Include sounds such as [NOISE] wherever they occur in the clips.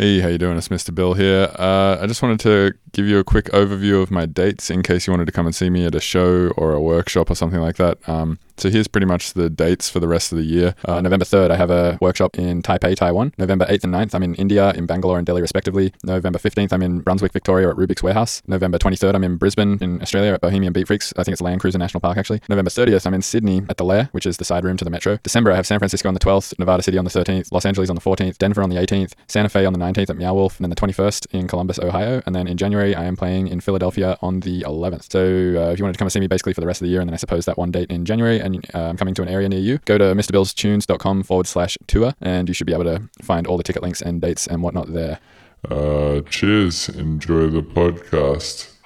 Hey, how you doing? It's Mr. Bill here. Uh, I just wanted to give you a quick overview of my dates in case you wanted to come and see me at a show or a workshop or something like that. Um, so here's pretty much the dates for the rest of the year. Uh, November 3rd, I have a workshop in Taipei, Taiwan. November 8th and 9th, I'm in India, in Bangalore and Delhi, respectively. November 15th, I'm in Brunswick, Victoria at Rubik's Warehouse. November 23rd, I'm in Brisbane, in Australia at Bohemian Beat Freaks. I think it's Land Cruiser National Park, actually. November 30th, I'm in Sydney at the Lair, which is the side room to the metro. December, I have San Francisco on the 12th, Nevada City on the 13th, Los Angeles on the 14th, Denver on the 18th, Santa Fe on the 19th at Meow Wolf, and then the 21st in Columbus, Ohio. And then in January, I am playing in Philadelphia on the 11th. So uh, if you wanted to come and see me basically for the rest of the year, and then I suppose that one date in January, and uh, I'm coming to an area near you, go to mrbillstunes.com forward slash tour, and you should be able to find all the ticket links and dates and whatnot there. Uh, cheers. Enjoy the podcast.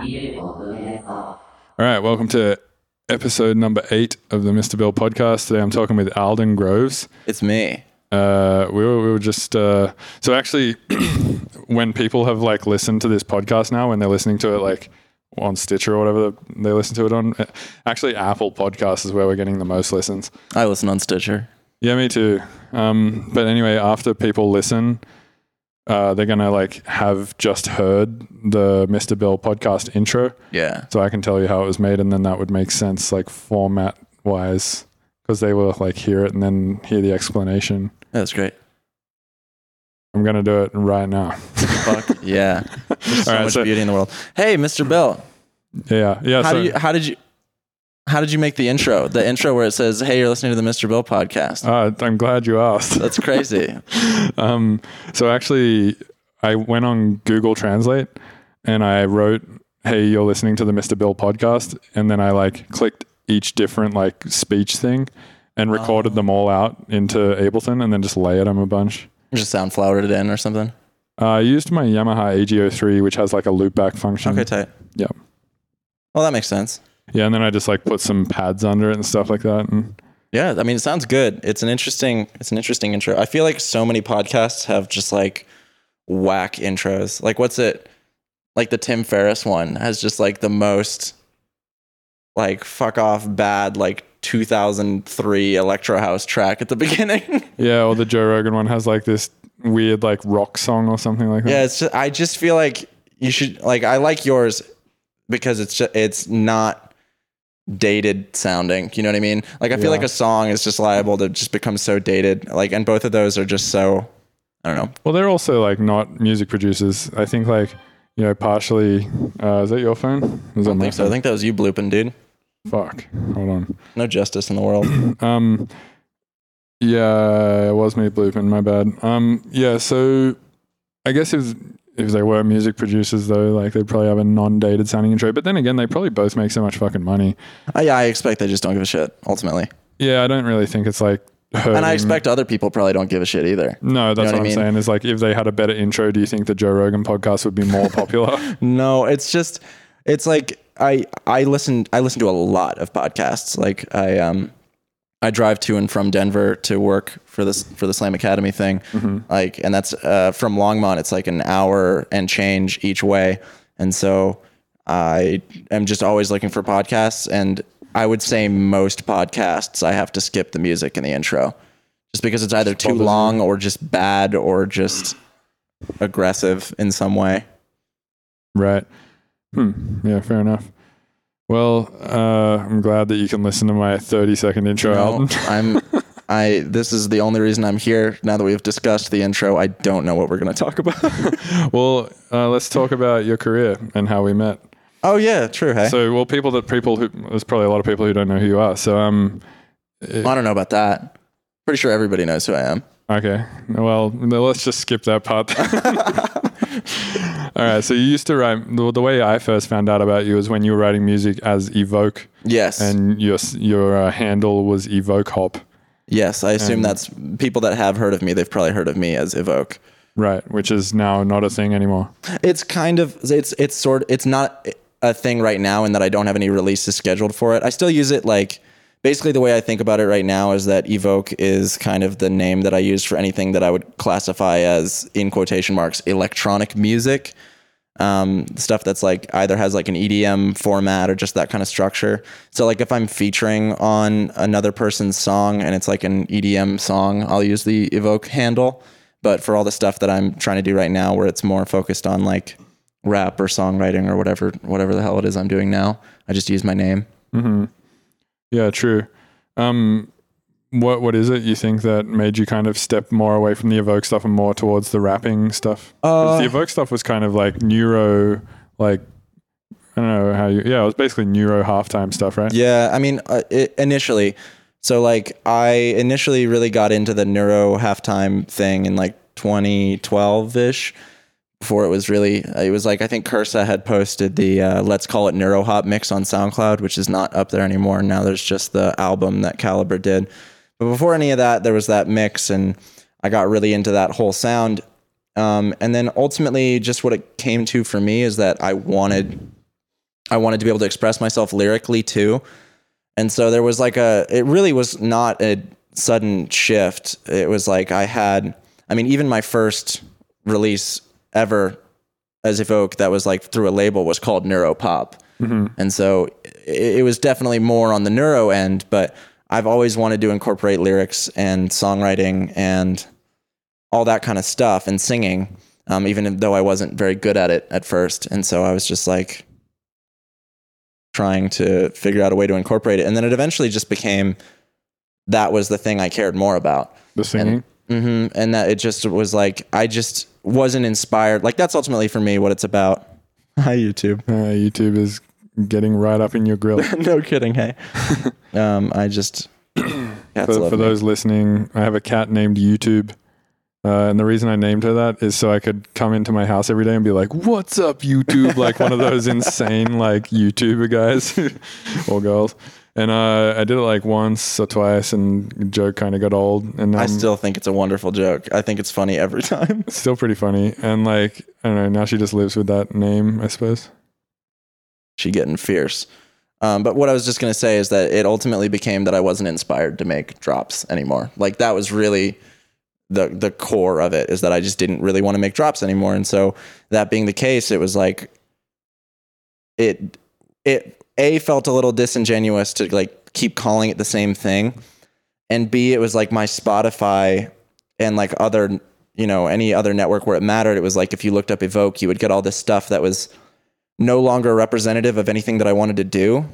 All right, welcome to episode number eight of the Mr. Bill podcast. Today I'm talking with Alden Groves. It's me. Uh, we were, we were just uh, so actually [CLEARS THROAT] when people have like listened to this podcast now, when they're listening to it like on Stitcher or whatever they listen to it on, actually Apple Podcasts is where we're getting the most listens. I listen on Stitcher. Yeah, me too. Um, but anyway, after people listen, uh, they're gonna like have just heard the Mr. Bill podcast intro, Yeah. so I can tell you how it was made, and then that would make sense like format wise, because they will like hear it and then hear the explanation. That's great. I'm gonna do it right now. Fuck yeah. [LAUGHS] There's so All right, much so- beauty in the world. Hey, Mr. Bill. Yeah, yeah. How so, do you how did you how did you make the intro? The intro where it says, "Hey, you're listening to the Mr. Bill podcast." uh, I'm glad you asked. That's crazy. [LAUGHS] um, so actually, I went on Google Translate and I wrote, "Hey, you're listening to the Mr. Bill podcast," and then I like clicked each different like speech thing and recorded them all out into Ableton and then just layered them a bunch. Just sound flowered it in or something. Uh, I used my Yamaha AG03, which has like a loopback function. Okay, tight. Yeah. Well, that makes sense. Yeah, and then I just like put some pads under it and stuff like that. And Yeah, I mean, it sounds good. It's an interesting, it's an interesting intro. I feel like so many podcasts have just like whack intros. Like, what's it? Like the Tim Ferriss one has just like the most like fuck off bad like 2003 electro house track at the [LAUGHS] beginning. yeah, or the Joe Rogan one has like this weird like rock song or something like that. yeah, it's just, I just feel like you should like I like yours because it's just it's not dated sounding. You know what I mean? Like I feel Yeah. like a song is just liable to just become so dated. Like and both of those are just so I don't know. Well, they're also like not music producers. I think like you know partially. Uh, is that your phone? Is that I my think so. I think that was you blooping, dude. Fuck. Hold on. No justice in the world. [CLEARS THROAT] Um. Yeah, it was me blooping. My bad. Um. Yeah. So, I guess if if they were music producers though, like they'd probably have a non-dated sounding intro. But then again, they probably both make so much fucking money. Uh, yeah, I expect they just don't give a shit ultimately, Yeah, I don't really think it's like. Hurting. and I expect other people probably don't give a shit either. No, that's know what, what I'm mean? saying. Is like if they had a better intro, do you think the Joe Rogan podcast would be more [LAUGHS] popular? No, it's just it's like I I listen I listen to a lot of podcasts. Like I um I drive to and from Denver to work for this for the Slam Academy thing. Like and that's uh from Longmont it's like an hour and change each way. And so I am just always looking for podcasts and I would say most podcasts I have to skip the music in the intro. Just because it's either too long or just bad or just aggressive in some way. Right. Hmm. Yeah, fair enough. Well, uh, I'm glad that you can listen to my 30 second intro No, album. [LAUGHS] I'm I this is the only reason I'm here. Now that we've discussed the intro, I don't know what we're going to talk about. [LAUGHS] well, uh, let's talk about your career and how we met. oh yeah, true, hey. So, well, people that people who there's probably a lot of people who don't know who you are. So, um, I don't know about that. Pretty sure everybody knows who I am. Okay. Well, let's just skip that part. [LAUGHS] All right. So you used to write. The, the way I first found out about you was when you were writing music as Evoke, Yes. and your your uh, handle was Evoke Hop. yes, I assume and- that's people that have heard of me, they've probably heard of me as Evoke. Right, which is now not a thing anymore. It's kind of it's it's sort it's not a thing right now in that I don't have any releases scheduled for it. I still use it like basically the way I think about it right now is that Evoke is kind of the name that I use for anything that I would classify as in quotation marks electronic music. Um, stuff that's like either has like an EDM format or just that kind of structure. So like if I'm featuring on another person's song and it's like an EDM song, I'll use the Evoke handle. But for all the stuff that I'm trying to do right now, where it's more focused on like rap or songwriting or whatever, whatever the hell it is I'm doing now, I just use my name. Yeah, true. Um, what what is it you think that made you kind of step more away from the evoke stuff and more towards the rapping stuff? Uh, the evoke stuff was kind of like neuro, like I don't know how you. Yeah, it was basically neuro halftime stuff, right? Yeah, I mean, uh, it, initially, so like I initially really got into the neuro halftime thing in like 2012 ish. Before it was really, it was like I think Kursa had posted the uh, "Let's Call It Neuro Hop" mix on SoundCloud, which is not up there anymore. Now there's just the album that Caliber did. But before any of that, there was that mix, and I got really into that whole sound. Um, and then ultimately, just what it came to for me is that I wanted I wanted to be able to express myself lyrically too. And so there was like a, it really was not a sudden shift. It was like I had, I mean, even my first release ever as Evoke that was like through a label was called Neuropop. And so it, it was definitely more on the neuro end, but I've always wanted to incorporate lyrics and songwriting and all that kind of stuff and singing, um, even though I wasn't very good at it at first. And so I was just like, trying to figure out a way to incorporate it. And then it eventually just became that was the thing I cared more about. The singing. hmm And that it just was like, I just wasn't inspired. Like, that's ultimately for me what it's about. [LAUGHS] Hi, YouTube. uh, YouTube is getting right up in your grill. [LAUGHS] no kidding. Hey. [LAUGHS] um, I just, [CLEARS THROAT] cats for, love for me. those listening, I have a cat named YouTube. Uh, and the reason I named her that is so I could come into my house every day and be like, "What's up, YouTube?" Like one of those insane like YouTuber guys or girls. And uh, I did it like once or twice, and the joke kind of got old. And I um, still think it's a wonderful joke. I think it's funny every [LAUGHS] time. still pretty funny. And like I don't know, now she just lives with that name, I suppose. she getting fierce. Um, but what I was just gonna say is that it ultimately became that I wasn't inspired to make drops anymore. Like that was really the the core of it is that I just didn't really want to make drops anymore. And so that being the case, it was like it it a felt a little disingenuous to like keep calling it the same thing, and b it was like my Spotify and like other you know any other network where it mattered. It was like if you looked up Evoke, you would get all this stuff that was no longer representative of anything that I wanted to do.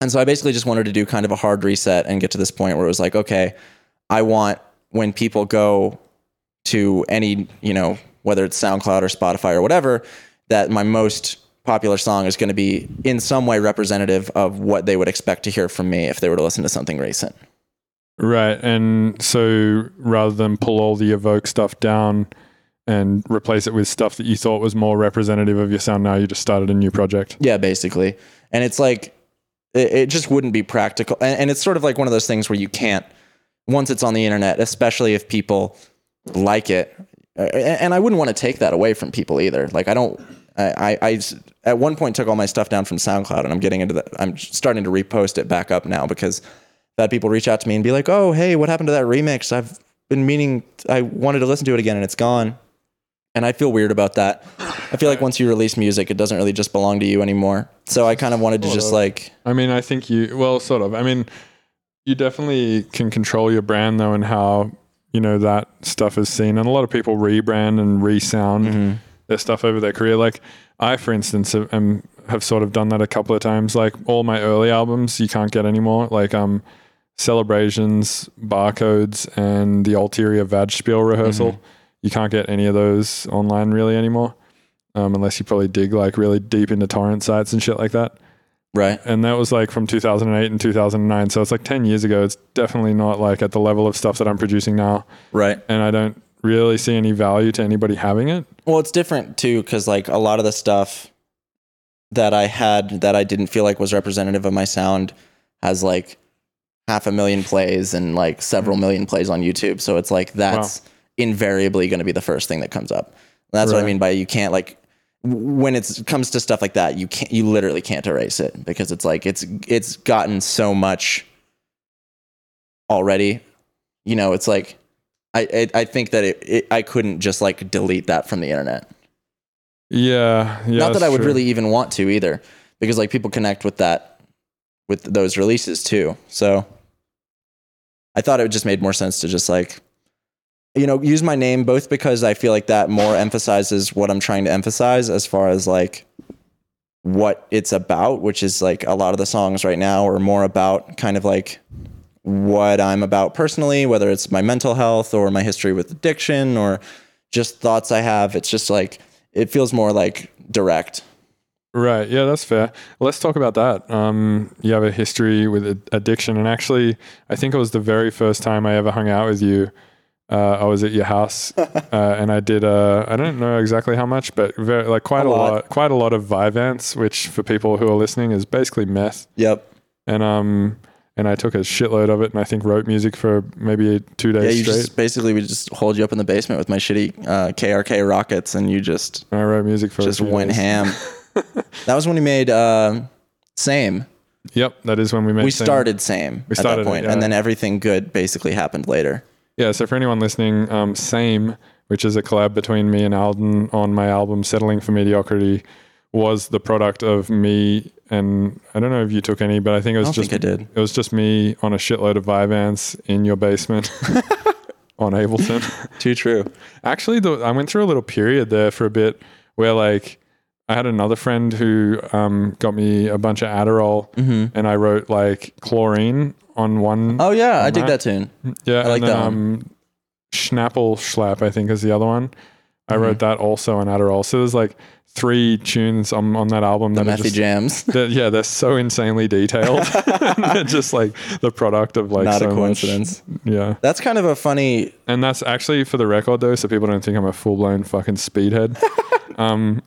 And so I basically just wanted to do kind of a hard reset and get to this point where it was like, okay, I want when people go to any, you know, whether it's SoundCloud or Spotify or whatever, that my most popular song is going to be in some way representative of what they would expect to hear from me if they were to listen to something recent. Right. And so rather than pull all the evoke stuff down and replace it with stuff that you thought was more representative of your sound, now you just started a new project. Yeah, basically. And it's like, it, it just wouldn't be practical. And, and it's sort of like one of those things where you can't, once it's on the internet, especially if people like it. uh, And and I wouldn't want to take that away from people either. Like, I don't, I, I, I s- at one point took all my stuff down from SoundCloud and I'm getting into that. I'm starting to repost it back up now because I've people reach out to me and be like, oh, hey, what happened to that remix? I've been meaning, I wanted to listen to it again and it's gone. And I feel weird about that. I feel like once you release music, it doesn't really just belong to you anymore. So I kind of wanted to just like, I mean, I think you, well, sort of. I mean, you definitely can control your brand though and how, you know, that stuff is seen. And a lot of people rebrand and resound mm-hmm. Their stuff over their career. Like I, for instance, have, am, have sort of done that a couple of times. Like all my early albums, you can't get anymore. Like, um, celebrations, barcodes, and the ulterior vag spiel rehearsal. You can't get any of those online really anymore, um, unless you probably dig like really deep into torrent sites and shit like that. right. And that was like from 2008 and 2009. So it's like 10 years ago. It's definitely not like at the level of stuff that I'm producing now. Right. And I don't really see any value to anybody having it. Well, it's different too because like a lot of the stuff that I had that I didn't feel like was representative of my sound has like half a million plays and like several mm. million plays on YouTube. So it's like that's invariably going to be the first thing that comes up. And That's what I mean by you can't like when it comes to stuff like that, you can't you literally can't erase it because it's like it's it's gotten so much already. You know, it's like I I, I think that it, it I couldn't just like delete that from the internet. Yeah, yeah. Not that I would true. really even want to either, because like people connect with that, with those releases too. So I thought it just made more sense to just like, you know, use my name both because I feel like that more emphasizes what I'm trying to emphasize as far as like what it's about, which is like a lot of the songs right now are more about kind of like what I'm about personally, whether it's my mental health or my history with addiction or just thoughts I have. It's just like it feels more like direct. Right. Yeah, that's fair. Let's talk about that. Um, you have a history with addiction, and actually, I think it was the very first time I ever hung out with you. Uh, I was at your house, [LAUGHS] uh, and I did. Uh, I don't know exactly how much, but very, like quite A a, lot. lot. quite a lot of Vyvanse, which for people who are listening is basically meth. Yep. And um, and I took a shitload of it, and I think wrote music for maybe two days Yeah, you straight. just basically we just hold you up in the basement with my shitty uh, KRK Rokits, and you just I wrote music for just went days. ham. [LAUGHS] that was when we made uh, same. Yep, that is when we made. We Same. started same We at started that it, yeah. and then everything good basically happened later. Yeah, so for anyone listening, um, Same, which is a collab between me and Alden on my album Settling for Mediocrity, was the product of me and I don't know if you took any, but I think it was I just I did. it was just me on a shitload of Vyvanse in your basement [LAUGHS] on Ableton. Too true. Actually, the, I went through a little period there for a bit where like I had another friend who um, got me a bunch of Adderall, and I wrote like chlorine on one. Mm-hmm. Oh yeah, I on dig that tune. Yeah, I like then, that one. um, Schnapple Schlap, I think, is the other one. I Mm-hmm. wrote that also on Adderall. So there's like three tunes on, on that album The that are just, Jams. [LAUGHS] that- yeah, they're so insanely detailed. [LAUGHS] they're just like the product of like Not so a much- coincidence. yeah, That's kind of a funny. and that's actually for the record though, so people don't think I'm a full blown fucking speedhead. [LAUGHS] um,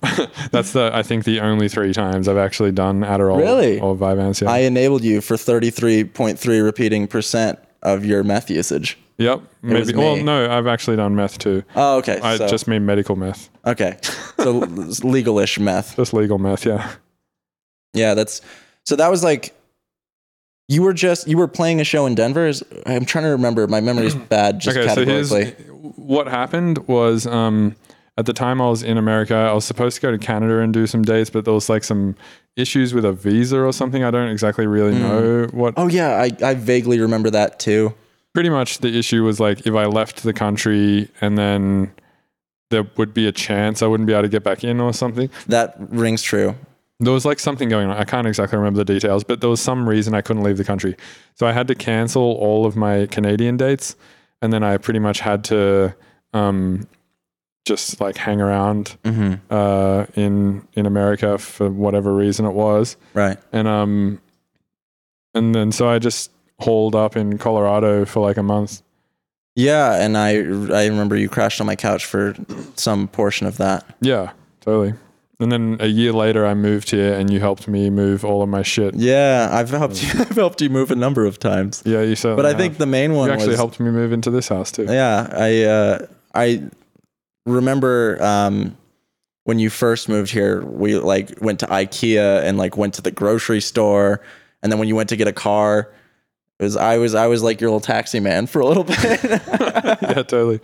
that's the I think the only three times I've actually done Adderall Really? or Vyvanse. Yeah. I enabled you for thirty three point three repeating percent of your meth usage. Yep. Maybe. Well, no, I've actually done meth too. Oh, okay. I so, just mean medical meth, okay. So legalish meth. [LAUGHS] just legal meth. Yeah. Yeah, that's so that was like you were just you were playing a show in Denver. Is, I'm trying to remember. My memory's [CLEARS THROAT] bad just okay, so here's categorically. what happened was um, at the time I was in America, I was supposed to go to Canada and do some dates, but there was like some issues with a visa or something. I don't exactly really know what. oh yeah, I, I vaguely remember that too. Pretty much the issue was like if I left the country and then there would be a chance I wouldn't be able to get back in or something. That rings true. There was like something going on. I can't exactly remember the details, but there was some reason I couldn't leave the country. So I had to cancel all of my Canadian dates. And then I pretty much had to um, just like hang around Mm-hmm. uh, in in America for whatever reason it was. Right. And um, and then so I just holed up in Colorado for like a month. Yeah, and I I remember you crashed on my couch for some portion of that. Yeah, totally. And then a year later, I moved here, and you helped me move all of my shit. Yeah, I've helped you. [LAUGHS] I've helped you move a number of times. Yeah, you said. But I think the main one you actually was, helped me move into this house too. Yeah, I uh, I remember um, when you first moved here. We like went to IKEA and like went to the grocery store, and then when you went to get a car, it was I was I was like your little taxi man for a little bit. [LAUGHS] yeah, totally.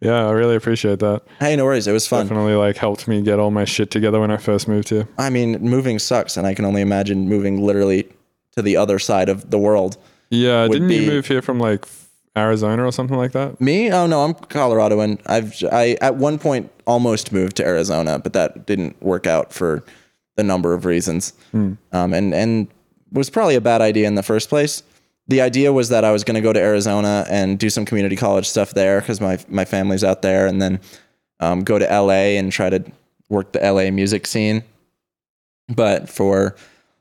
Yeah, I really appreciate that. hey, no worries. It was fun. Definitely like helped me get all my shit together when I first moved here. I mean, moving sucks, and I can only imagine moving literally to the other side of the world. Yeah, didn't be- you move here from like Arizona or something like that? Me? Oh no, I'm Coloradoan. I've I at one point almost moved to Arizona, but that didn't work out for the number of reasons. Um, and and was probably a bad idea in the first place. The idea was that I was going to go to Arizona and do some community college stuff there because my my family's out there, and then um, go to LA and try to work the LA music scene. But for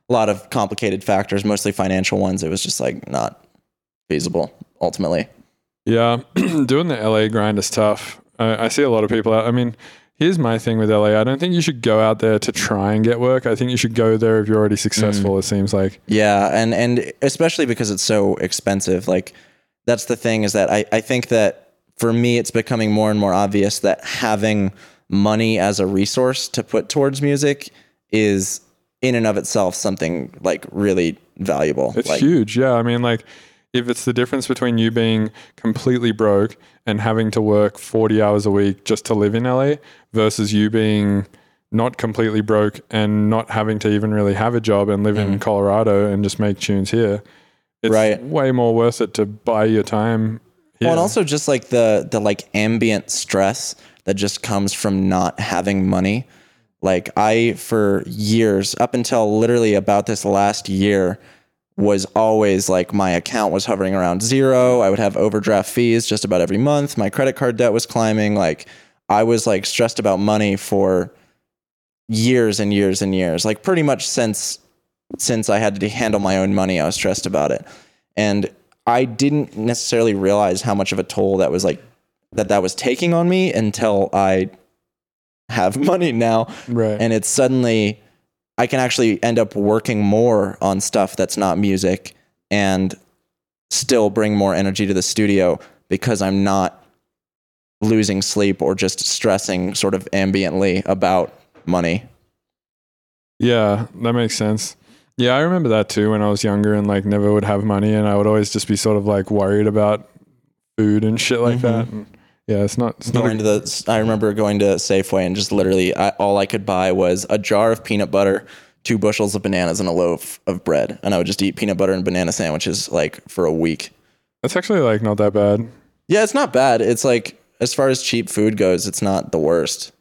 a lot of complicated factors, mostly financial ones, it was just like not feasible ultimately. Yeah, [CLEARS THROAT] doing the LA grind is tough. I, I see a lot of people out. I mean, here's my thing with LA. I don't think you should go out there to try and get work. I think you should go there if you're already successful. Mm. It seems like. Yeah, and and especially because it's so expensive. Like that's the thing is that I I think that for me, it's becoming more and more obvious that having money as a resource to put towards music is in and of itself something like really valuable. It's like, huge. Yeah. I mean, like, if it's the difference between you being completely broke and having to work 40 hours a week just to live in LA versus you being not completely broke and not having to even really have a job and live in Colorado and just make tunes here, it's Mm-hmm. Right. way more worth it to buy your time here. Well, and also just like the the like ambient stress that just comes from not having money. Like I for years up until literally about this last year was always like my account was hovering around zero. I would have overdraft fees just about every month. My credit card debt was climbing. Like I was like stressed about money for years and years and years. Like pretty much since since I had to handle my own money, I was stressed about it. And I didn't necessarily realize how much of a toll that was like that that was taking on me until I have [LAUGHS] money now right. and it's suddenly I can actually end up working more on stuff that's not music and still bring more energy to the studio because I'm not losing sleep or just stressing sort of ambiently about money. Yeah, that makes sense. Yeah, I remember that too when I was younger and like never would have money and I would always just be sort of like worried about food and shit like mm-hmm. that. And yeah, it's not it's not going a, to the I remember going to Safeway and just literally I, all I could buy was a jar of peanut butter, two bushels of bananas and a loaf of bread and I would just eat peanut butter and banana sandwiches like for a week. that's actually like not that bad. Yeah, it's not bad. It's like as far as cheap food goes, it's not the worst.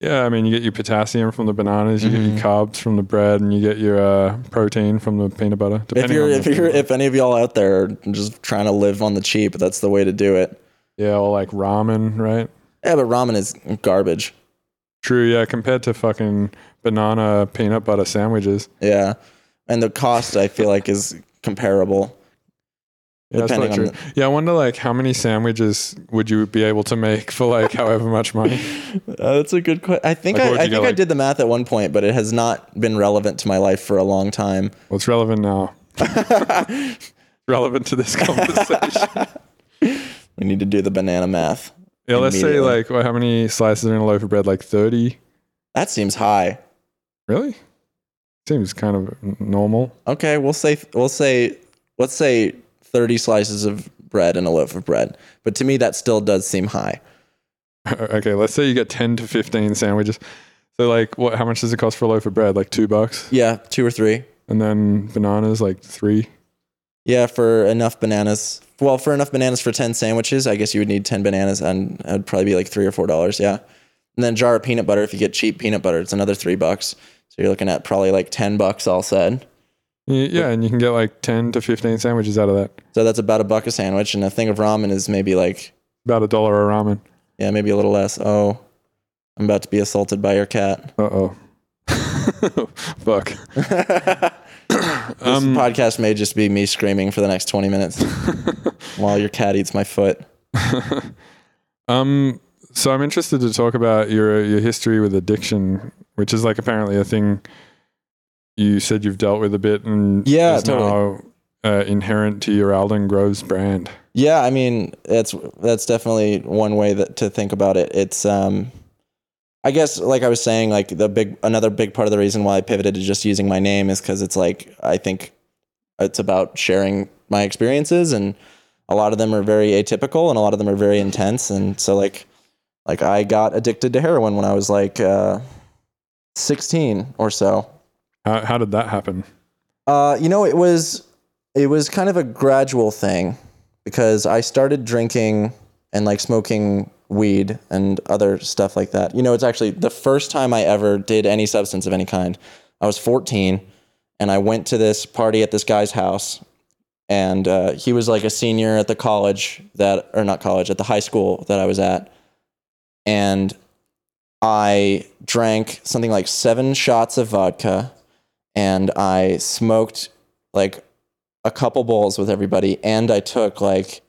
Yeah, I mean you get your potassium from the bananas, you Mm-hmm. get your carbs from the bread, and you get your uh, protein from the peanut butter. If you're if you're if any of y'all out there are just trying to live on the cheap, that's the way to do it. Yeah, or like ramen, right? Yeah, but ramen is garbage. True, yeah, compared to fucking banana peanut butter sandwiches. Yeah. And the cost I feel like is comparable. Yeah, that's not true. yeah, I wonder like how many sandwiches would you be able to make for like however much money? [LAUGHS] Uh, that's a good question. I think Like, I, I think get, I like- did the math at one point, but it has not been relevant to my life for a long time. What's relevant now? [LAUGHS] relevant to this [LAUGHS] conversation. We need to do the banana math. Yeah, let's say like well, how many slices are in a loaf of bread? Like thirty. That seems high. Really? Seems kind of normal. Okay, we'll say we'll say let's say 30 slices of bread and a loaf of bread. But to me that still does seem high. [LAUGHS] okay, let's say you get ten to fifteen sandwiches. So like, what? How much does it cost for a loaf of bread? Like two bucks, Yeah, 2 or 3. and then bananas like three. Yeah, for enough bananas. Well, for enough bananas for 10 sandwiches, I guess you would need 10 bananas and it would probably be like 3 or 4 dollars, yeah. And then a jar of peanut butter if you get cheap peanut butter, it's another 3 bucks. So you're looking at probably like 10 bucks all said. Yeah, and you can get like ten to fifteen sandwiches out of that. So that's about a buck a sandwich and a thing of ramen is maybe like About a dollar a ramen. yeah, maybe a little less. Oh, I'm about to be assaulted by your cat. Uh oh. [LAUGHS] Fuck. [LAUGHS] This podcast may just be me screaming for the next 20 minutes [LAUGHS] while your cat eats my foot. [LAUGHS] Um, so I'm interested to talk about your your history with addiction, which is like apparently a thing you said you've dealt with a bit, and Yeah, is totally. now uh, inherent to your Alden Groves brand. Yeah, I mean, that's that's definitely one way that to think about it. It's um I guess like I was saying like the big another big part of the reason why I pivoted to just using my name is cuz it's like I think it's about sharing my experiences and a lot of them are very atypical and a lot of them are very intense and so like like I got addicted to heroin when I was like uh 16 or so. How, how did that happen? Uh, you know, it was it was kind of a gradual thing because I started drinking and like smoking weed and other stuff like that. You know, it's actually the first time I ever did any substance of any kind. I was 14 and I went to this party at this guy's house and uh, he was like a senior at the college that or not college at the high school that I was at and I drank something like 7 shots of vodka and I smoked like a couple bowls with everybody, and I took like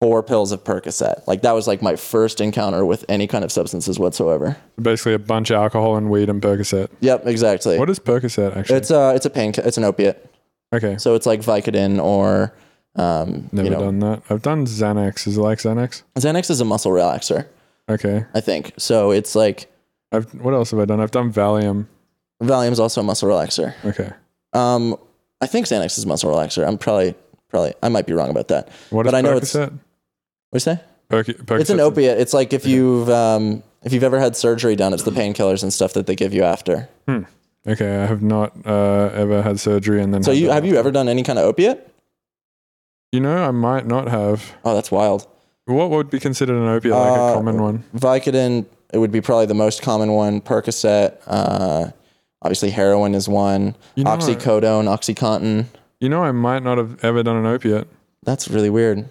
four pills of Percocet. Like that was like my first encounter with any kind of substances whatsoever. Basically, a bunch of alcohol and weed and Percocet. Yep, exactly. What is Percocet actually? It's a it's a pain. It's an opiate. okay, So it's like Vicodin or Um, Never you know, done that. I've done Xanax. Is it like Xanax? Xanax is a muscle relaxer, Okay. I think. So it's like I've what else have I done? I've done Valium. Valium's also a muscle relaxer. Okay. Um, I think Xanax is a muscle relaxer. I'm probably probably I might be wrong about that. What But is I know it's- Percocet? What do you say? Perc- It's an opiate. It's like if you've um, if you've ever had surgery done, it's the painkillers and stuff that they give you after. Okay, I have not uh, ever had surgery and then. So you have you ever done any kind of opiate? You know, I might not have. Oh, that's wild. What would be considered an opiate? Like Uh, a common one? Vicodin, it would be probably the most common one. Percocet, uh, obviously heroin is one. You know, Oxycodone, OxyContin. You know, I might not have ever done an opiate. That's really weird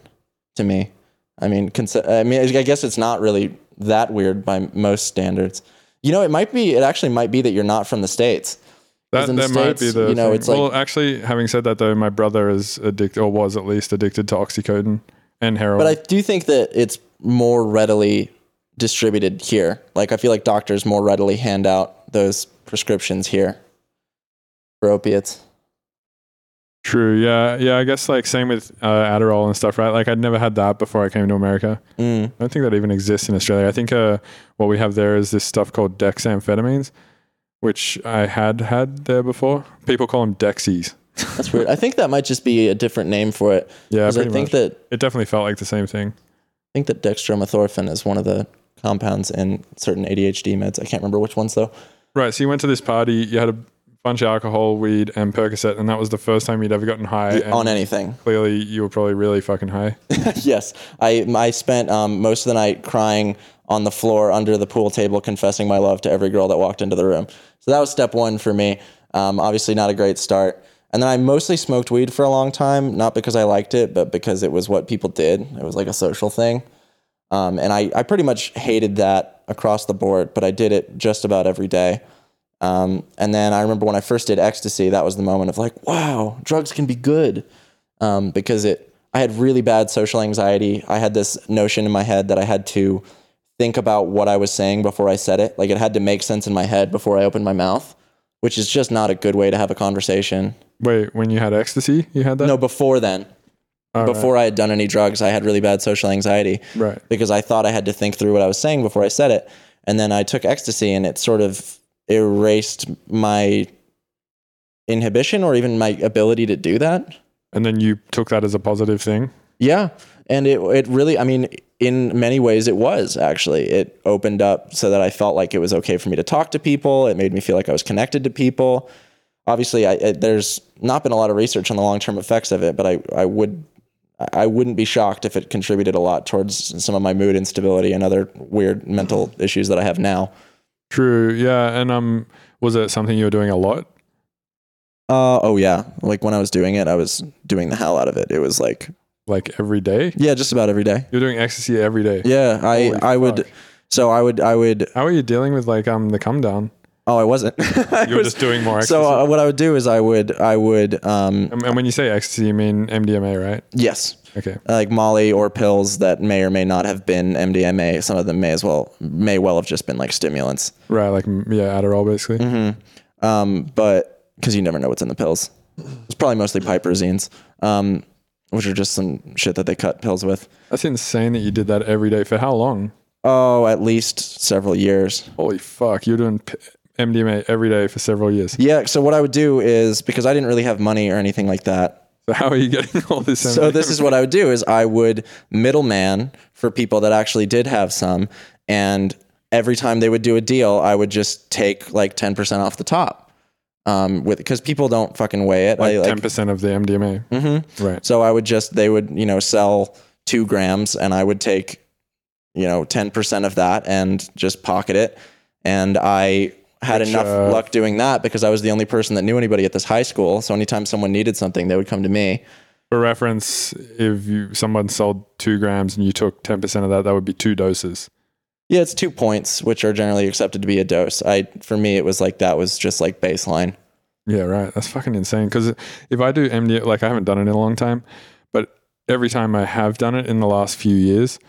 to me. I mean, consi- I mean, I guess it's not really that weird by most standards. You know, it might be. It actually might be that you're not from the states. That, that might be the. you know, it's like- well, actually, having said that though, my brother is addicted, or was at least addicted to oxycodone and heroin. But I do think that it's more readily distributed here. Like I feel like doctors more readily hand out those prescriptions here for opiates. True. Yeah. Yeah. I guess like same with uh, Adderall and stuff, right? Like I'd never had that before I came to America. Mm. I don't think that even exists in Australia. I think uh, what we have there is this stuff called dexamphetamines, which I had had there before. People call them Dexies. That's weird. I think that might just be a different name for it. [LAUGHS] Yeah. I think much. that It definitely felt like the same thing. I think that dextromethorphan is one of the compounds in certain ADHD meds. I can't remember which ones though. Right. So you went to this party, you had a bunch of alcohol, weed, and Percocet, and that was the first time you'd ever gotten high. on anything. Clearly, you were probably really fucking high. [LAUGHS] yes, I I spent um, most of the night crying on the floor under the pool table, confessing my love to every girl that walked into the room. So that was step one for me. Um, obviously, not a great start. And then I mostly smoked weed for a long time, not because I liked it, but because it was what people did. It was like a social thing. Um, and I, I pretty much hated that across the board, but I did it just about every day. Um, and then I remember when I first did ecstasy, that was the moment of like, wow, drugs can be good. Um, because it, I had really bad social anxiety. I had this notion in my head that I had to think about what I was saying before I said it. Like it had to make sense in my head before I opened my mouth, which is just not a good way to have a conversation. Wait, when you had ecstasy, you had that? No, before then, All right. before I had done any drugs, I had really bad social anxiety Right. because I thought I had to think through what I was saying before I said it. And then I took ecstasy and it sort of erased my inhibition or even my ability to do that. And then you took that as a positive thing. Yeah. And it it really I mean in many ways it was actually. It opened up so that I felt like it was okay for me to talk to people. It made me feel like I was connected to people. Obviously, I, it, there's not been a lot of research on the long-term effects of it, but I I would I wouldn't be shocked if it contributed a lot towards some of my mood instability and other weird mental issues that I have now. True. Yeah. And um, was it something you were doing a lot? Uh, oh yeah, like when I was doing it, I was doing the hell out of it. It was like Like every day? yeah, just about every day. You're doing ecstasy every day. Yeah, I Holy I would. So I would I would. How are you dealing with like um the come down? Oh, I wasn't. [LAUGHS] I You were was- just doing more ecstasy. So uh, what I would do is I would I would um and, and when you say ecstasy, you mean MDMA, right? yes Okay. like Molly or pills that may or may not have been MDMA. Some of them may as well may well have just been like stimulants. Right. Like yeah, Adderall basically. Mm-hmm. Um, but because you never know what's in the pills, it's probably mostly piperazines, um, which are just some shit that they cut pills with. That's insane that you did that every day for how long? Oh, at least several years. Holy fuck! You're doing p- MDMA every day for several years. Yeah. So what I would do is because I didn't really have money or anything like that. So how are you getting all this? So this is what I would do is I would middleman for people that actually did have some and every time they would do a deal I would just take like 10% off the top. Um with cuz people don't fucking weigh it. like ten percent of the MDMA. Mm-hmm. Right. so I would just they would, you know, sell 2 grams and I would take you know 10% of that and just pocket it and I had enough uh, luck doing that because I was the only person that knew anybody at this high school. So anytime someone needed something, they would come to me. For reference, if you someone sold two grams and you took ten percent of that, that would be two doses. Yeah, it's two points, which are generally accepted to be a dose. I for me, it was like that was just like baseline. Yeah, right. That's fucking insane. Because if I do MDMA, like I haven't done it in a long time, but every time I have done it in the last few years,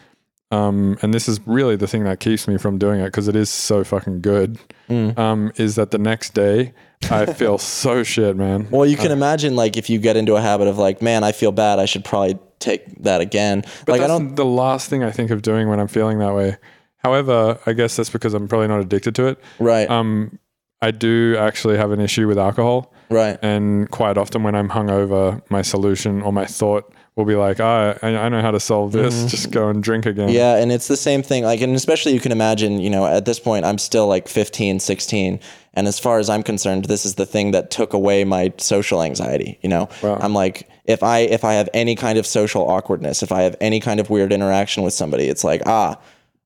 um, and this is really the thing that keeps me from doing it because it is so fucking good. Mm. Um, is that the next day I [LAUGHS] feel so shit, man. Well, you can imagine like if you get into a habit of like, man, I feel bad. I should probably take that again. But like I don't. the last thing I think of doing when I'm feeling that way. However, I guess that's because I'm probably not addicted to it. Right. Um, I do actually have an issue with alcohol. right. And quite often when I'm hungover, my solution or my thought will be like, ah, I, I know how to solve this. Just go and drink again. Mm-hmm. Yeah, and it's the same thing. Like, and especially you can imagine, you know, at this point, I'm still like 15, 16. And as far as I'm concerned, this is the thing that took away my social anxiety. You know, Wow. I'm like, if I if I have any kind of social awkwardness, if I have any kind of weird interaction with somebody, it's like, ah,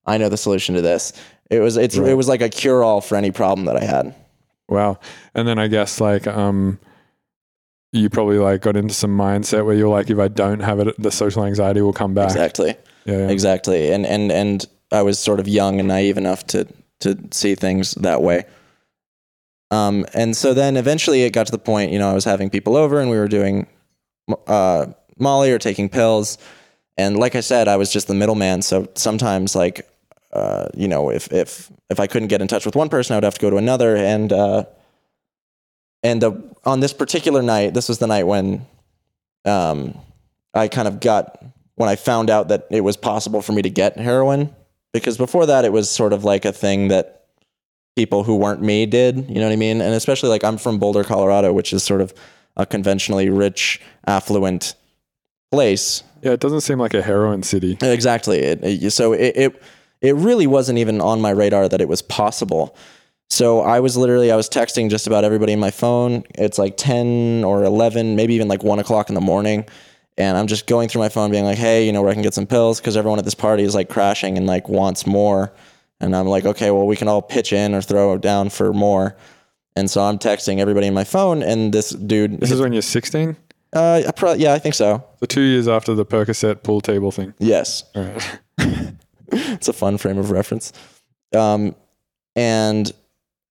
I know the solution to this. It was it's it was like a cure all for any problem that I had. Wow. And then I guess like um you probably like got into some mindset where you're like, if I don't have it, the social anxiety will come back. Exactly. Yeah. Exactly. And and and I was sort of young and naive enough to to see things that way. Um, and so then eventually it got to the point, you know, I was having people over and we were doing uh, Molly or taking pills. And like I said, I was just the middleman. So sometimes, like, uh, you know, if if if I couldn't get in touch with one person, I would have to go to another. And uh, and the on this particular night, this was the night when um, I kind of got when I found out that it was possible for me to get heroin. Because before that, it was sort of like a thing that people who weren't me did. You know what I mean? And especially like I'm from Boulder, Colorado, which is sort of a conventionally rich, affluent place. Yeah, it doesn't seem like a heroin city. Exactly. It, it- so it, it it really wasn't even on my radar that it was possible. So I was literally I was texting just about everybody in my phone. It's like ten or eleven, maybe even like one o'clock in the morning, and I'm just going through my phone, being like, "Hey, you know where I can get some pills?" Because everyone at this party is like crashing and like wants more, and I'm like, "Okay, well we can all pitch in or throw down for more." And so I'm texting everybody in my phone, and this dude, This is when you're 16? uh, I pro- yeah, I think so. So two years after the Percocet pool table thing. Yes, All right. [LAUGHS] it's a fun frame of reference. Um, and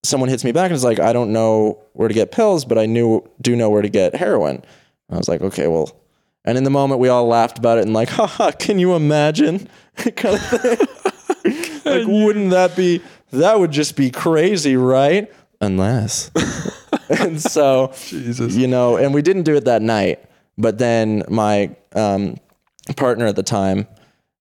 someone hits me back and is like, I don't know where to get pills, but I knew do know where to get heroin. I was like, okay, well. And in the moment, we all laughed about it and like, [LAUGHS] haha, can you imagine? [LAUGHS] kind of thing. [LAUGHS] like, wouldn't that be? That would just be crazy, right? Unless. and so, Jesus. you know, and we didn't do it that night. But then my um, partner at the time,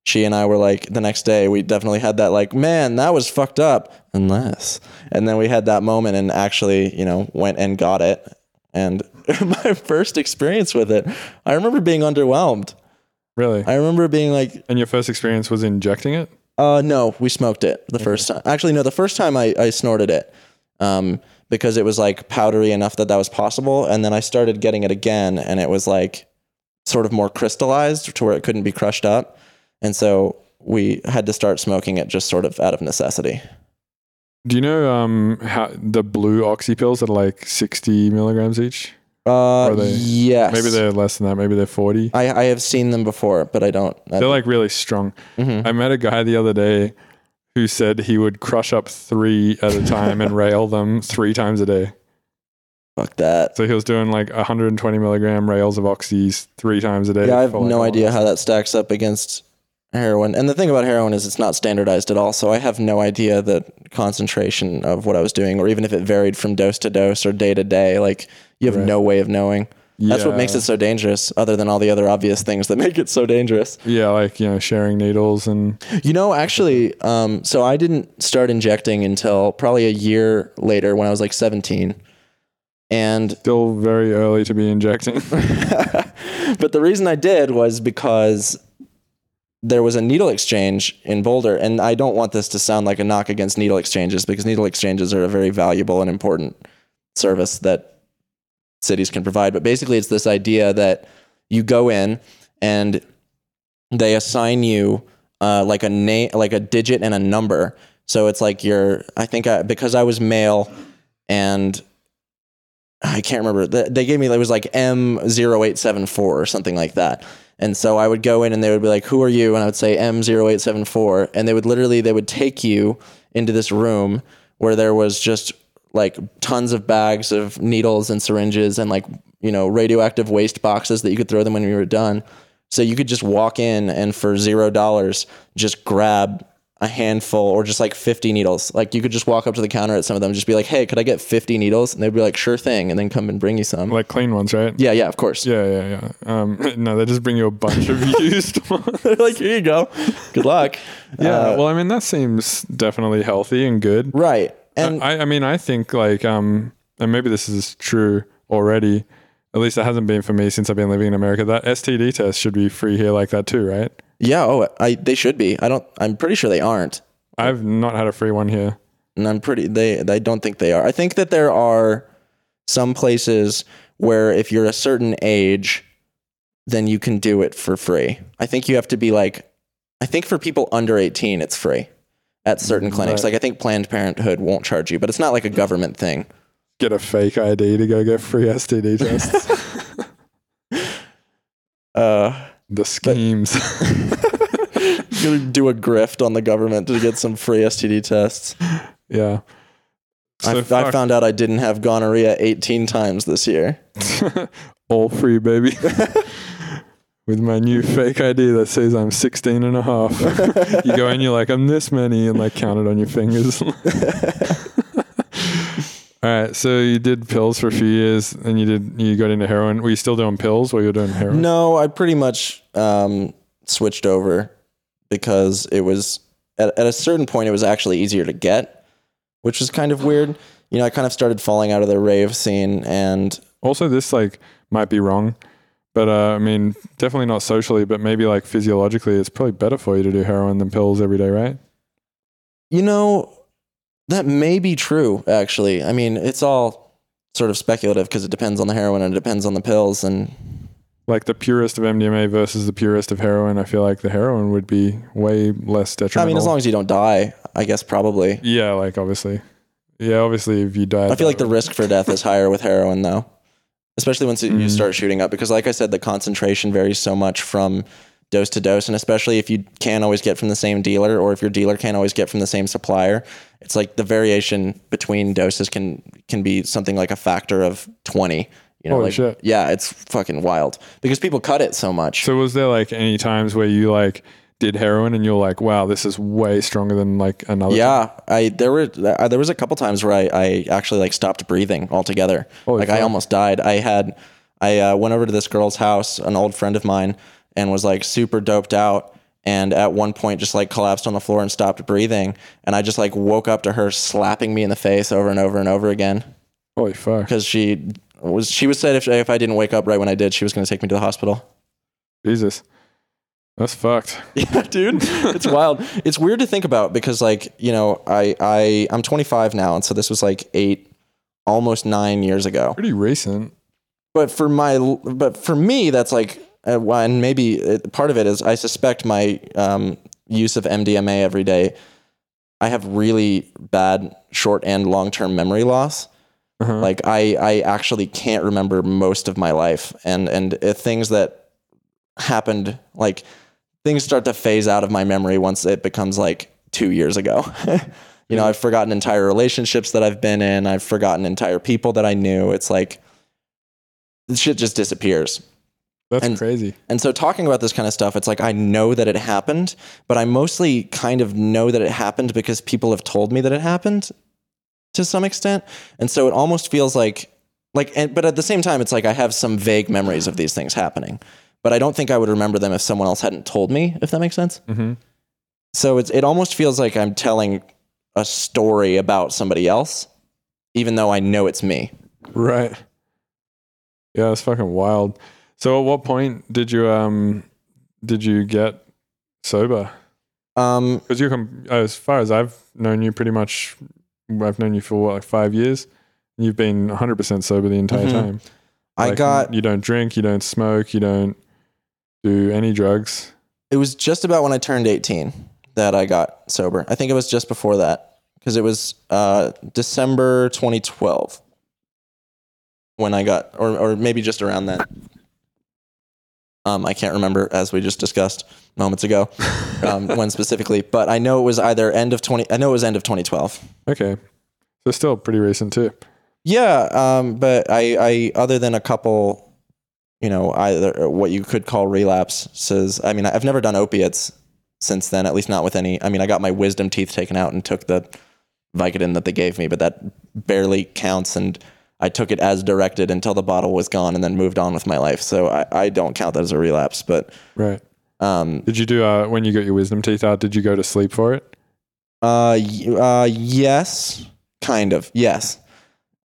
she and I were like, the next day, we definitely had that, like, man, that was fucked up. Unless. And then we had that moment and actually, you know, went and got it. And [LAUGHS] my first experience with it, I remember being underwhelmed. Really? I remember being like, and your first experience was injecting it? uh, no, we smoked it the first time. Actually, no, the first time I, I snorted it um, because it was like powdery enough that that was possible. And then I started getting it again and it was like sort of more crystallized to where it couldn't be crushed up. And so we had to start smoking it just sort of out of necessity. Do you know um how the blue oxy pills that are like 60 milligrams each? Uh, they- yes. Maybe they're less than that. Maybe they're 40. I, I have seen them before, but I don't. I, They're like really strong. Mhm. I met a guy the other day who said he would crush up three at a time and [LAUGHS] rail them three times a day. fuck that. So he was doing like 120 milligram rails of oxys three times a day. Yeah, I have no idea how that stacks up against heroin. And the thing about heroin is it's not standardized at all. So I have no idea the concentration of what I was doing, or even if it varied from dose to dose or day to day. Like you have Right. no way of knowing. That's what makes it so dangerous, other than all the other obvious things that [LAUGHS] make it so dangerous. Yeah, like you know, sharing needles and You know, actually, um, so I didn't start injecting until probably a year later when I was like 17. And still very early to be injecting. [LAUGHS] but the reason I did was because there was a needle exchange in Boulder, and I don't want this to sound like a knock against needle exchanges because needle exchanges are a very valuable and important service that cities can provide. But basically, it's this idea that you go in and they assign you uh, like a name, like a digit and a number. So it's like your, I think I, because I was male and I can't remember, they gave me it was like M0874 or something like that. And so I would go in and they would be like, "Who are you?" And I would say M0874, and they would literally they would take you into this room where there was just like tons of bags of needles and syringes and like you know radioactive waste boxes that you could throw them when you were done. So you could just walk in and for zero dollars just grab a handful or just like 50 needles. Like you could just walk up to the counter at some of them, and just be like, "Hey, could I get 50 needles?" And they'd be like, "Sure thing," and then come and bring you some. Like clean ones, right? yeah, yeah, of course. Yeah, yeah, yeah. Um, [LAUGHS] no, they just bring you a bunch of [LAUGHS] used [LAUGHS] ones. They're like, "Here you go. Good luck." Yeah, Uh, well, I mean, that seems definitely healthy and good. right. And I, I mean, I think like, um, and maybe this is true already. At least it hasn't been for me since I've been living in America. That STD test should be free here like that too, right? Yeah, oh, I they should be. I don't. I'm pretty sure they aren't. I've not had a free one here. and I'm pretty they I don't think they are. I think that there are some places where if you're a certain age, then you can do it for free. I think you have to be like I think for people under 18 it's free at certain clinics. Right. Like I think Planned Parenthood won't charge you, but it's not like a government thing. Get a fake ID to go get free STD tests. [LAUGHS] Uh the schemes. [LAUGHS] gonna do a grift on the government to get some free STD tests. yeah. I, So I fuck. found out I didn't have gonorrhea 18 times this year. [LAUGHS] all free, baby. [LAUGHS] With my new fake ID that says I'm 16 and a half. you go in, you're like, I'm this many, and like count it on your fingers. All right, so you did pills for a few years, and you did you got into heroin. Were you still doing pills while you were doing heroin? No, I pretty much um, switched over because it was at, at a certain point it was actually easier to get, which was kind of weird. You know, I kind of started falling out of the rave scene, and Also, this like might be wrong, but uh, I mean, definitely not socially, but maybe like physiologically, it's probably better for you to do heroin than pills every day, right? you know, that may be true. Actually, I mean, it's all sort of speculative because it depends on the heroin and it depends on the pills, and Like the purest of MDMA versus the purest of heroin, I feel like the heroin would be way less detrimental. I mean, as long as you don't die, I guess probably. Yeah, like obviously. Yeah, obviously if you die. I feel like the risk for death is higher with heroin, though, especially once you Mm. start shooting up. Because, like I said, the concentration varies so much from dose to dose, and especially if you can't always get from the same dealer, or if your dealer can't always get from the same supplier, it's like the variation between doses can can be something like a factor of twenty. You know, Holy like shit. yeah, it's fucking wild because people cut it so much. So was there like any times where you like did heroin and you're like, wow, this is way stronger than like another? Yeah, I there were uh, there was a couple times where I, I actually like stopped breathing altogether. Holy like I almost died. I had I uh, went over to this girl's house, an old friend of mine, and was like super doped out. And at one point, just like collapsed on the floor and stopped breathing. And I just like woke up to her slapping me in the face over and over and over again Holy fuck. because she was she was said if if I didn't wake up right when I did, she was going to take me to the hospital. Jesus. That's fucked. [LAUGHS] Yeah, dude, it's wild. It's weird to think about because, like, you know, I I I'm 25 now, and so this was like eight, almost nine years ago. Pretty recent. But for my, but for me, that's like, and maybe it, part of it is I suspect my um, use of MDMA every day. I have really bad short and long term memory loss. Uh-huh. Like I, I actually can't remember most of my life, and and uh, things that happened, like things start to phase out of my memory once it becomes like two years ago. [LAUGHS] you know, I've forgotten entire relationships that I've been in. I've forgotten entire people that I knew. It's like shit just disappears. That's and- crazy. And so talking about this kind of stuff, it's like I know that it happened, but I mostly kind of know that it happened because people have told me that it happened to some extent. And so it almost feels like like and but at the same time it's like I have some vague memories of these things happening. But I don't think I would remember them if someone else hadn't told me, if that makes sense. hmm So it's it almost feels like I'm telling a story about somebody else, even though I know it's me. Right. Yeah, it's fucking wild. So at what point did you um did you get sober? Um, Because you come as far as I've known you, pretty much I've known you for what, like five years. You've been 100 percent sober the entire Mhm. time. I got you don't drink, you don't smoke, you don't do any drugs. it was just about when I turned 18 that I got sober. I think it was just before that because it was uh, December 2012 when I got, or, or maybe just around then. Um, I can't remember as we just discussed moments ago um, when [LAUGHS] specifically, but I know it was either end of 20, I know it was end of 2012. Okay, so still pretty recent too. Yeah, um, but I, I other than a couple you know, either what you could call relapses. I mean, I've never done opiates since then, at least not with any. I mean, I got my wisdom teeth taken out and took the Vicodin that they gave me, but that barely counts. And I took it as directed until the bottle was gone and then moved on with my life. So I, I don't count that as a relapse. But Right. um, Did you do uh, when you got your wisdom teeth out? Did you go to sleep for it? Uh, uh, yes, kind of. Yes,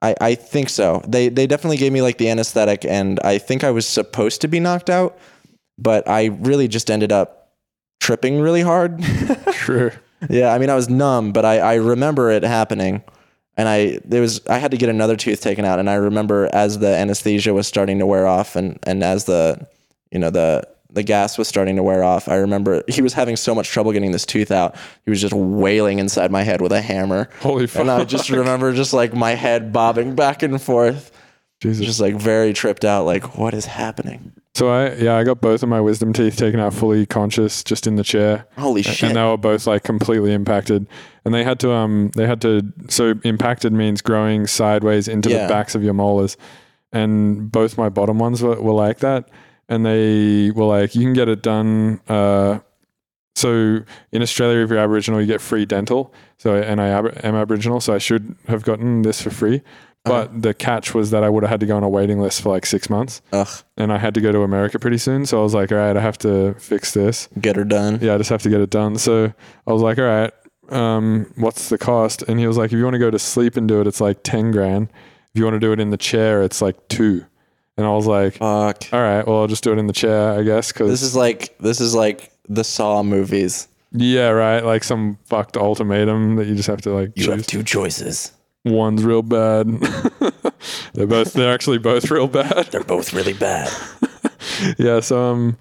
I, I think so. They they definitely gave me like the anesthetic, and I think I was supposed to be knocked out, but I really just ended up tripping really hard. [LAUGHS] Sure. yeah, I mean I was numb, but I I remember it happening, and I there was I had to get another tooth taken out, and I remember as the anesthesia was starting to wear off, and and as the you know the the gas was starting to wear off. I remember he was having so much trouble getting this tooth out. He was just wailing inside my head with a hammer. Holy fuck. And I just remember just like my head bobbing back and forth, Jesus. just like very tripped out. Like, what is happening? So I yeah I got both of my wisdom teeth taken out fully conscious just in the chair. Holy shit! and they were both like completely impacted and they had to um they had to so impacted means growing sideways into Yeah. the backs of your molars and both my bottom ones were, were like that and they were like you can get it done uh so in Australia, if you're Aboriginal, you get free dental. So and I am Aboriginal, so I should have gotten this for free. But the catch was that I would have had to go on a waiting list for like six months, Ugh, and I had to go to America pretty soon. So I was like, all right, I have to fix this get her done. yeah, I just have to get it done. So I was like, all right, um, what's the cost? And he was like, if you want to go to sleep and do it, it's like 10 grand. If you want to do it in the chair, it's like two. And I was like, Fuck. all right, well, I'll just do it in the chair, I guess. Cause This is like this is like the Saw movies. yeah, right. Like some fucked ultimatum that you just have to like You choose. have two choices. One's real bad. [LAUGHS] they're both, they're actually both real bad. They're both really bad. [LAUGHS] yeah, so um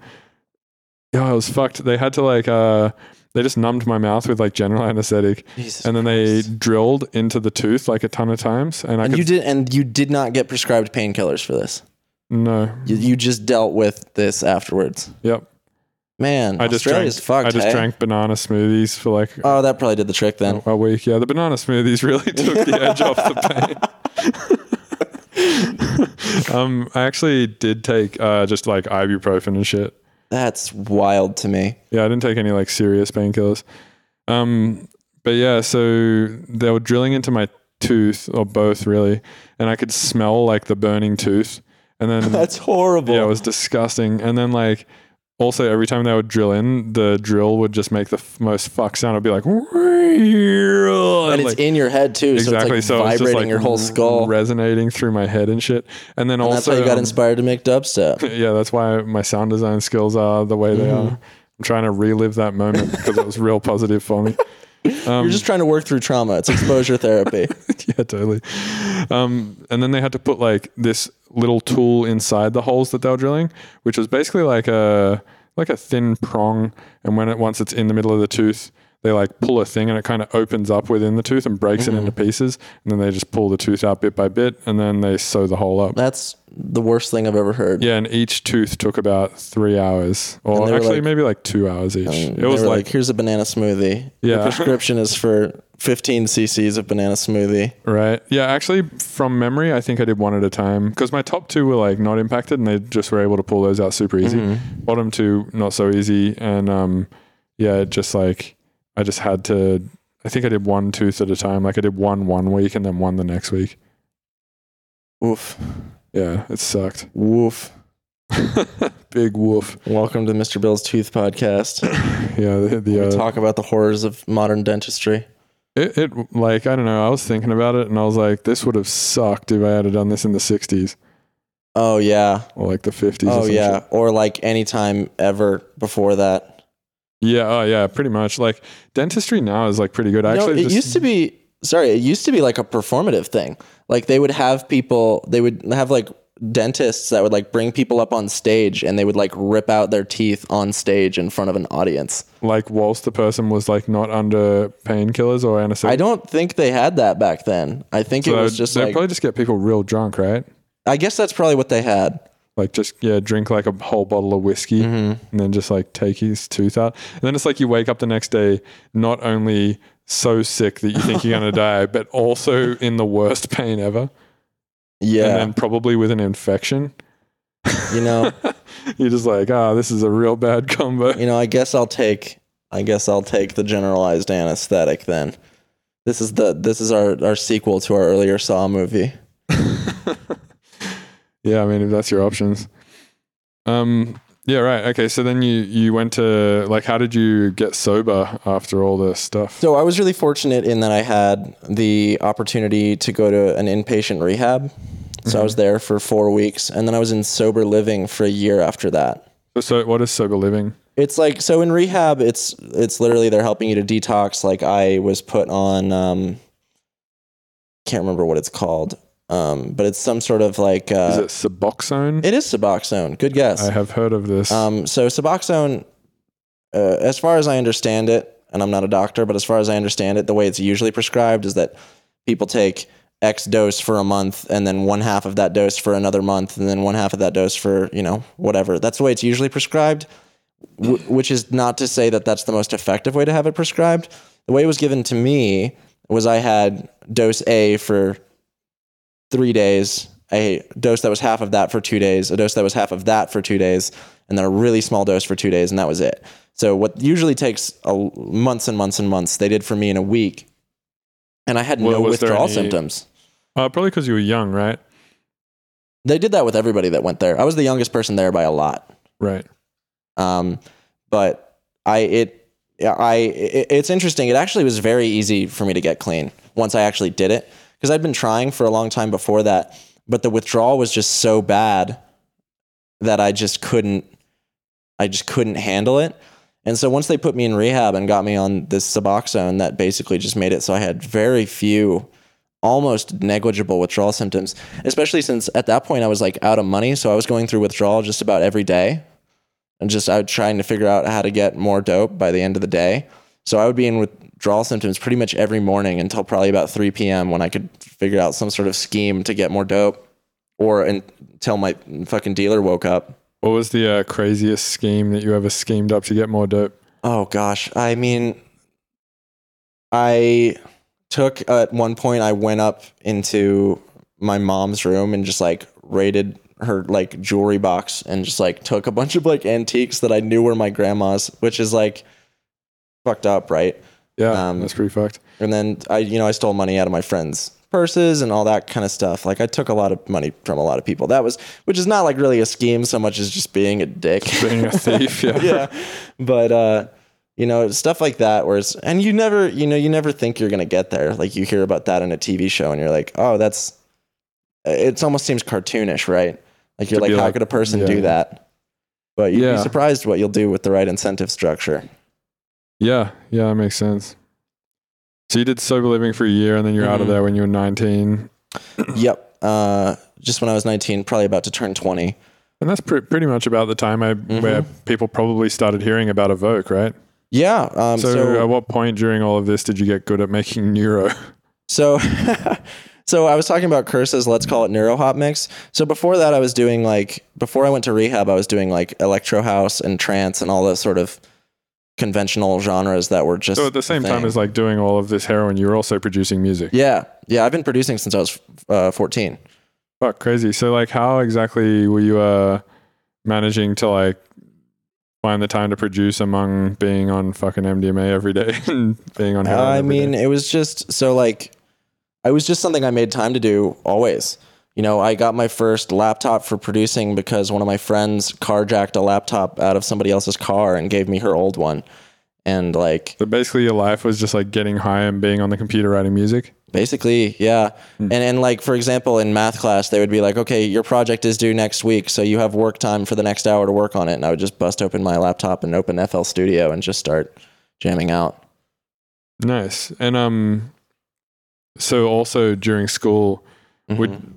yeah, I was fucked. They had to like uh they just numbed my mouth with like general anesthetic Jesus and then they Christ. drilled into the tooth like a ton of times and I and could you did and you did not get prescribed painkillers for this. no. You, you just dealt with this afterwards. Yep. Man, I just drank fucked. I just hey? drank banana smoothies for like Oh, that probably did the trick then. a week. Yeah, the banana smoothies really [LAUGHS] took the edge off the pain. [LAUGHS] um I actually did take uh just like ibuprofen and shit. That's wild to me. Yeah, I didn't take any like serious painkillers. Um, but yeah, so they were drilling into my tooth or both really, and I could smell like the burning tooth. And then [LAUGHS] That's horrible. yeah, it was disgusting. And then like also every time they would drill in, the drill would just make the f- most fuck sound. It'd be like, and and it's in your head too, exactly. so it's like so vibrating just like your whole skull. resonating through my head and shit. And then and also that's how you got um, inspired to make dubstep. [LAUGHS] yeah, that's why my sound design skills are the way they Mm-hmm. are. I'm trying to relive that moment because it was real positive for me. [LAUGHS] Um, You're just trying to work through trauma. It's exposure therapy. [LAUGHS] yeah, totally. Um, and then they had to put like this little tool inside the holes that they were drilling, which was basically like a like a thin prong. And when it once it's in the middle of the tooth, they like pull a thing and it kind of opens up within the tooth and breaks it into pieces. And then they just pull the tooth out bit by bit, and then they sew the hole up. That's the worst thing I've ever heard. Yeah, and each tooth took about three hours, or actually like- maybe like two hours each. It was were like, here's a banana smoothie. Yeah. The prescription is for 15 cc's of banana smoothie. right, yeah. Actually, from memory, I think I did one at a time because my top two were like not impacted, and they just were able to pull those out super easy. Mm-hmm. Bottom two not so easy, and um, yeah, it just like I just had to. I think I did one tooth at a time. Like I did one one week and then one the next week. Woof. Yeah, it sucked. Woof. [LAUGHS] Big woof. Welcome to Mr. Bill's Tooth Podcast. [LAUGHS] Yeah, the, the we uh, talk about the horrors of modern dentistry. It, it like I don't know. I was thinking about it, and I was like, this would have sucked if I had done this in the '60s Oh, yeah. or like the '50s. Oh, yeah. shit. Or like any time ever before that. Yeah. Oh, yeah. Pretty much. Like dentistry now is like pretty good. I No, actually it just, used to be, sorry, it used to be like a performative thing. Like they would have people, they would have like dentists that would like bring people up on stage and they would like rip out their teeth on stage in front of an audience. like whilst the person was like not under painkillers or anesthetic. I don't think they had that back then. I think so it was just they'd like, probably just get people real drunk, right? I guess that's probably what they had. Like just yeah, drink like a whole bottle of whiskey Mm-hmm. and then just like take his tooth out. And then it's like you wake up the next day not only so sick that you think you're gonna [LAUGHS] die, but also in the worst pain ever. Yeah. and then probably with an infection. you know, [LAUGHS] You're just like, ah, this is a real bad combo. you know, I guess I'll take I guess I'll take the generalized anesthetic then. This is the this is our our sequel to our earlier Saw movie. [LAUGHS] Yeah, I mean, if that's your options. Um, yeah, right. Okay, so then you you went to like, how did you get sober after all this stuff? So I was really fortunate in that I had the opportunity to go to an inpatient rehab. So I was there for 4 weeks and then I was in sober living for a year after that. So, what is sober living? It's like so in rehab it's it's literally they're helping you to detox like I was put on um can't remember what it's called. Um but it's some sort of like uh Is it Suboxone? it is Suboxone. Good guess. I have heard of this. Um, so Suboxone, uh, as far as I understand it, and I'm not a doctor, but as far as I understand it, the way it's usually prescribed is that people take X dose for a month, and then one half of that dose for another month, and then one half of that dose for you know whatever. That's the way it's usually prescribed. W- which is not to say that that's the most effective way to have it prescribed. The way it was given to me was I had dose A for three days, a dose that was half of that for two days, a dose that was half of that for two days, and then a really small dose for two days, and that was it. So what usually takes a, months and months and months, they did for me in a week, and I had Well, no withdrawal any- symptoms. uh, probably because you were young, right? They did that with everybody that went there. I was the youngest person there by a lot. Right. Um, but I it I it, it's interesting. It actually was very easy for me to get clean once I actually did it because I'd been trying for a long time before that, but the withdrawal was just so bad that I just couldn't I just couldn't handle it. And so once they put me in rehab and got me on this Suboxone, that basically just made it so I had very few, almost negligible withdrawal symptoms. Especially since at that point I was like out of money, so I was going through withdrawal just about every day and just I was trying to figure out how to get more dope by the end of the day. So I would be in withdrawal symptoms pretty much every morning until probably about 3 p.m. when I could figure out some sort of scheme to get more dope, or until my fucking dealer woke up. What was the uh, craziest scheme that you ever schemed up to get more dope? Oh gosh, I mean, I took at one point I went up into my mom's room and just like raided her like jewelry box and just like took a bunch of like antiques that I knew were my grandma's, which is like fucked up, right? Yeah, Um, that's pretty fucked. And then I, you know, I stole money out of my friends' purses and all that kind of stuff. Like I took a lot of money from a lot of people. That was, which is not like really a scheme so much as just being a dick. Being a thief, [LAUGHS] yeah. yeah. But uh, you know, stuff like that where it's and you never, you know, you never think you're gonna get there. Like you hear about that in a TV show and you're like, oh, that's it almost seems cartoonish, right? Like you're To like, how like- could a person yeah. do that? But you'd Yeah. be surprised what you'll do with the right incentive structure. Yeah, yeah, that makes sense. So you did sober living for a year, and then you're out of Mhm. there when you were 19, [CLEARS THROAT] yep. Uh, just when I was 19, probably about to turn 20. and that's pre- pretty much about the time I, where people probably started hearing about Evoke, right? Yeah. Um, So, so, at what point during all of this did you get good at making [LAUGHS] neuro? So, [LAUGHS] so I was talking about Kursa's Let's Call It Neuro Hop Mix. So before that, I was doing like before I went to rehab, I was doing like electro house and trance and all the sort of conventional genres that were just. So at the same time as like doing all of this heroin, you were also producing music. yeah, yeah, I've been producing since I was uh, fourteen. Fuck, crazy. So like, how exactly were you uh managing to like find the time to produce among being on fucking MDMA every day [LAUGHS] and being on heroin? I mean, day? it was just so like, it was just something I made time to do always. You know, I got my first laptop for producing because one of my friends carjacked a laptop out of somebody else's car and gave me her old one. And like, so basically, your life was just like getting high and being on the computer writing music. basically, yeah. And and like for example, in math class, they would be like, "Okay, your project is due next week, so you have work time for the next hour to work on it." And I would just bust open my laptop and open FL Studio and just start jamming out. Nice. And um, so also during school, Mm-hmm. would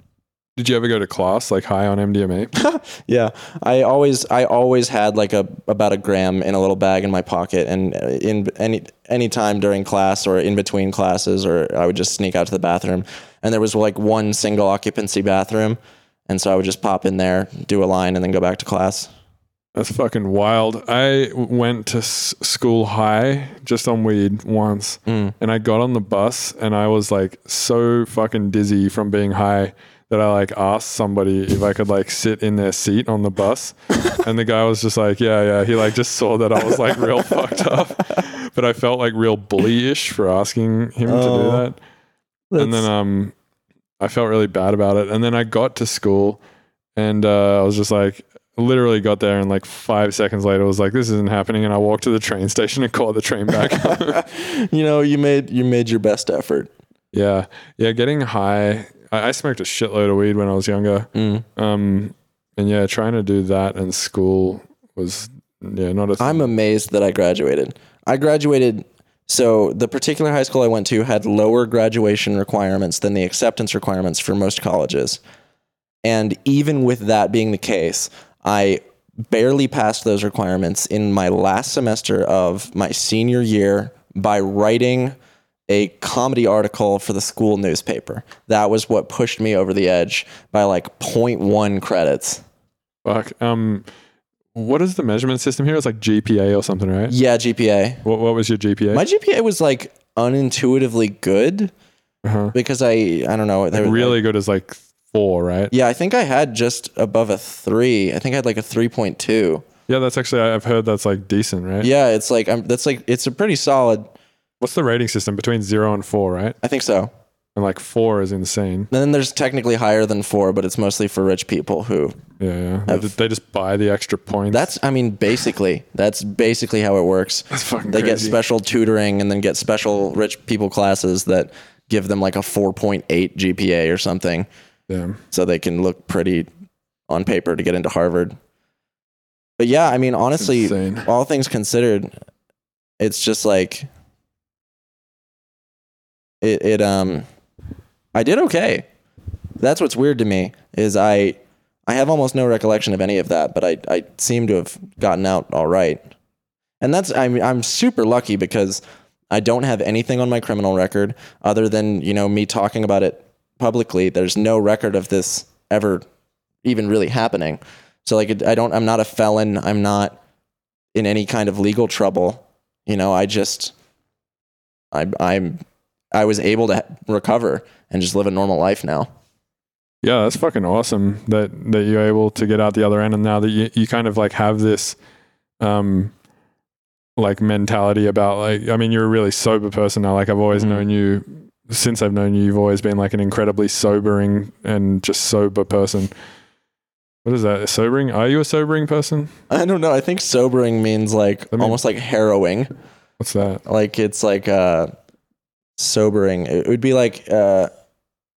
did you ever go to class like high on MDMA? [LAUGHS] Yeah, I always I always had like a about a gram in a little bag in my pocket, and uh, in any any time during class or in between classes, or I would just sneak out to the bathroom, and there was like one single occupancy bathroom, and so I would just pop in there, do a line, and then go back to class. That's fucking wild. I went to s- school high just on weed once, Mm. and I got on the bus, and I was like so fucking dizzy from being high that I like asked somebody if I could like sit in their seat on the bus, [LAUGHS] and the guy was just like, "Yeah, yeah." He like just saw that I was like real [LAUGHS] fucked up, but I felt like real bully-ish for asking him to do Oh, that. And then um, I felt really bad about it. And then I got to school, and uh, I was just like, literally got there, and like five seconds later, was like, "This isn't happening." And I walked to the train station and caught the train back. [LAUGHS] you know, you made you made your best effort. yeah, yeah. Getting high. I, I smoked a shitload of weed when I was younger. Mm. Um, and yeah, trying to do that in school was yeah not a. Thing. I'm amazed that I graduated. I graduated. So the particular high school I went to had lower graduation requirements than the acceptance requirements for most colleges. And even with that being the case, I barely passed those requirements in my last semester of my senior year by writing a comedy article for the school newspaper. That was what pushed me over the edge by like 0.1 credits. Fuck. Um, what is the measurement system here? It's like GPA or something, right? Yeah, GPA. What What was your GPA? My GPA was like unintuitively good uh-huh. because I I don't know was, Really good is like four, right? yeah I think I had just above a three I think I had like a three point two Yeah, that's actually I've heard that's like decent, right? yeah it's like I'm that's like it's a pretty solid What's the rating system between zero and four, right? I think so And like four is insane. and then there's technically higher than four but it's mostly for rich people who Yeah, yeah. They, Have- just, they just buy the extra points. that's I mean basically that's basically how it works [LAUGHS] That's fucking they get crazy. special tutoring and then get special rich people classes that give them like a 4.8 GPA or something yeah. so they can look pretty on paper to get into Harvard. But yeah, I mean, honestly, insane. all things considered, it's just like it. It um, I did okay. That's what's weird to me is I I have almost no recollection of any of that, but I I seem to have gotten out all right. And that's I mean I'm super lucky because I don't have anything on my criminal record other than you know me talking about it publicly. There's no record of this ever even really happening. So like I don't I'm not a felon. I'm not in any kind of legal trouble. You know, I just I I'm I was able to recover and just live a normal life now. Yeah, that's fucking awesome that that you're able to get out the other end, and now that you you kind of like have this, um, like mentality about like I mean you're a really sober person now. Like I've always Mhm. known you since I've known you. You've always been like an incredibly sobering and just sober person. What is that? Sobering? Are you a sobering person? I don't know. I think sobering means like mean- almost like harrowing. What's that? Like it's like uh sobering. It would be like uh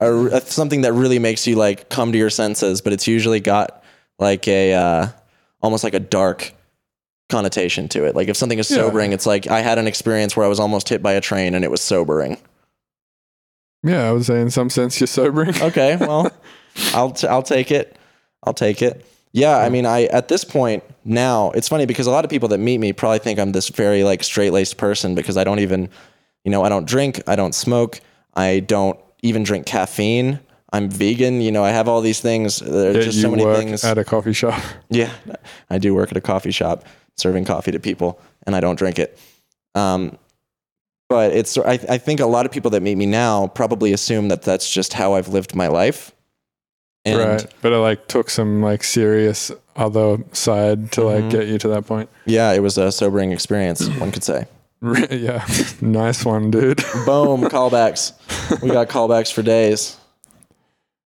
a, a- something that really makes you like come to your senses, but it's usually got like a uh almost like a dark connotation to it. Like if something is Yeah. sobering, it's like I had an experience where I was almost hit by a train and it was sobering. Yeah, I would say in some sense you're sobering. [LAUGHS] Okay, well, I'll t- I'll take it. I'll take it. Yeah, I mean, I at this point now it's funny because a lot of people that meet me probably think I'm this very like straight laced person because I don't even, you know, I don't drink, I don't smoke, I don't even drink caffeine. I'm vegan. You know, I have all these things. There's Yeah, just you so many work things. at a coffee shop. [LAUGHS] Yeah, I do work at a coffee shop serving coffee to people, and I don't drink it. Um, but it's I, I think a lot of people that meet me now probably assume that that's just how I've lived my life. And right. But it like took some like serious other side to like Mhm. get you to that point. yeah, it was a sobering experience, one could say. [LAUGHS] yeah. nice one, dude. [LAUGHS] Boom, callbacks. We got callbacks for days.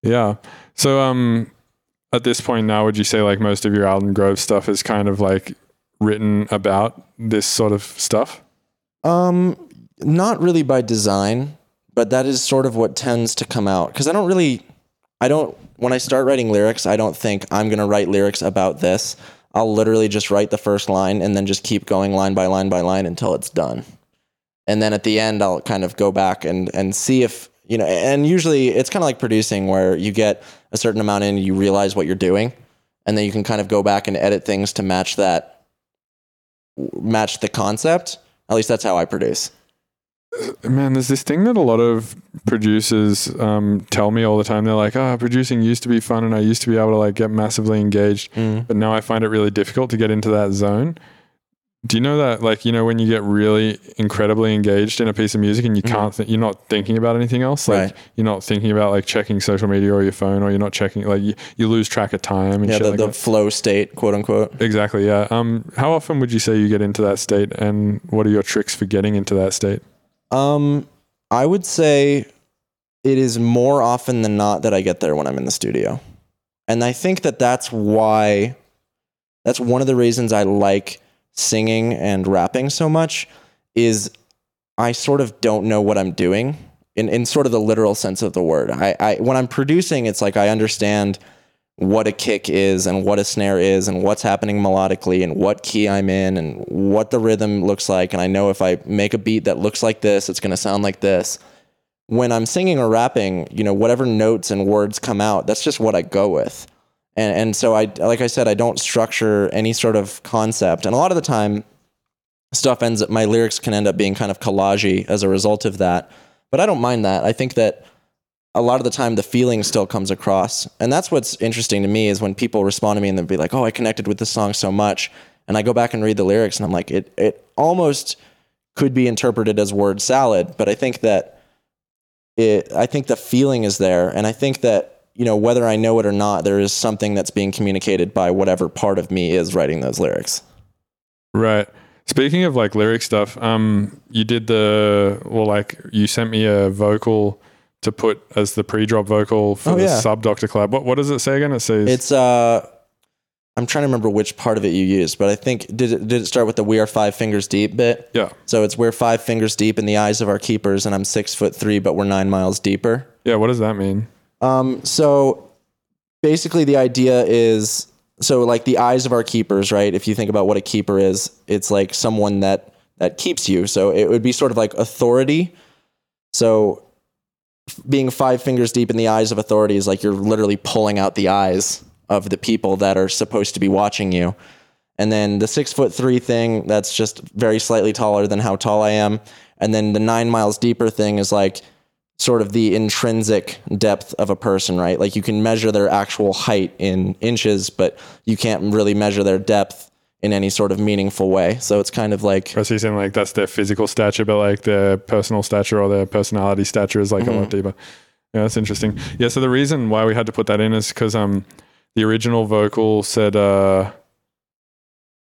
Yeah. So um at this point now would you say like most of your Alden Groves stuff is kind of like written about this sort of stuff? Um, not really by design, but that is sort of what tends to come out because I don't really, I don't. When I start writing lyrics, I don't think I'm gonna write lyrics about this. I'll literally just write the first line and then just keep going line by line by line until it's done. And then at the end, I'll kind of go back and and see if you know. And usually, it's kind of like producing where you get a certain amount in, you realize what you're doing, and then you can kind of go back and edit things to match that, match the concept. At least that's how I produce. Man, there's this thing that a lot of producers um, tell me all the time. They're like, "Ah, producing used to be fun, and I used to be able to like get massively engaged, but now I find it really difficult to get into that zone." Do you know that, like, you know, when you get really incredibly engaged in a piece of music and you can't, th- you're not thinking about anything else, like, Mm-hmm. Right. you're not thinking about like checking social media or your phone, or you're not checking, like, you, you lose track of time and Yeah, shit the, like the flow state, quote unquote. Exactly. Yeah. Um, how often would you say you get into that state, and what are your tricks for getting into that state? Um, I would say it is more often than not that I get there when I'm in the studio. And I think that that's why, that's one of the reasons I like singing and rapping so much is I sort of don't know what I'm doing in, in sort of the literal sense of the word. I, I, when I'm producing, it's like I understand what a kick is and what a snare is and what's happening melodically and what key I'm in and what the rhythm looks like. And I know if I make a beat that looks like this, it's going to sound like this. When I'm singing or rapping, you know, whatever notes and words come out, that's just what I go with. And, and so I, like I said, I don't structure any sort of concept. And a lot of the time, stuff ends up, my lyrics can end up being kind of collagey as a result of that. But I don't mind that. I think that a lot of the time the feeling still comes across. And that's what's interesting to me is when people respond to me and they'll be like, oh, I connected with this song so much. And I go back and read the lyrics and I'm like, it, it almost could be interpreted as word salad. But I think that it, I think the feeling is there. And I think that, you know, whether I know it or not, there is something that's being communicated by whatever part of me is writing those lyrics. Right. Speaking of like lyric stuff, um, you did the well, like you sent me a vocal to put as the pre-drop vocal for Oh, the yeah. Subdocta Collab. What what does it say again? It says It's uh I'm trying to remember which part of it you used, but I think did it did it start with the "We are five fingers deep" bit? yeah, So it's we're five fingers deep in the eyes of our keepers, and I'm six foot three, but we're nine miles deeper. yeah. What does that mean? Um, so basically, the idea is so like the eyes of our keepers, right? If you think about what a keeper is, it's like someone that that keeps you. So it would be sort of like authority. So being five fingers deep in the eyes of authority is like you're literally pulling out the eyes of the people that are supposed to be watching you. And then the six foot three thing, that's just very slightly taller than how tall I am. And then the nine miles deeper thing is like sort of the intrinsic depth of a person, right? Like you can measure their actual height in inches, but you can't really measure their depth in any sort of meaningful way. So it's kind of like, so you're saying like that's their physical stature, but like their personal stature or their personality stature is like a Mm-hmm. lot deeper. Yeah, that's interesting. Yeah, so the reason why we had to put that in is because um the original vocal said uh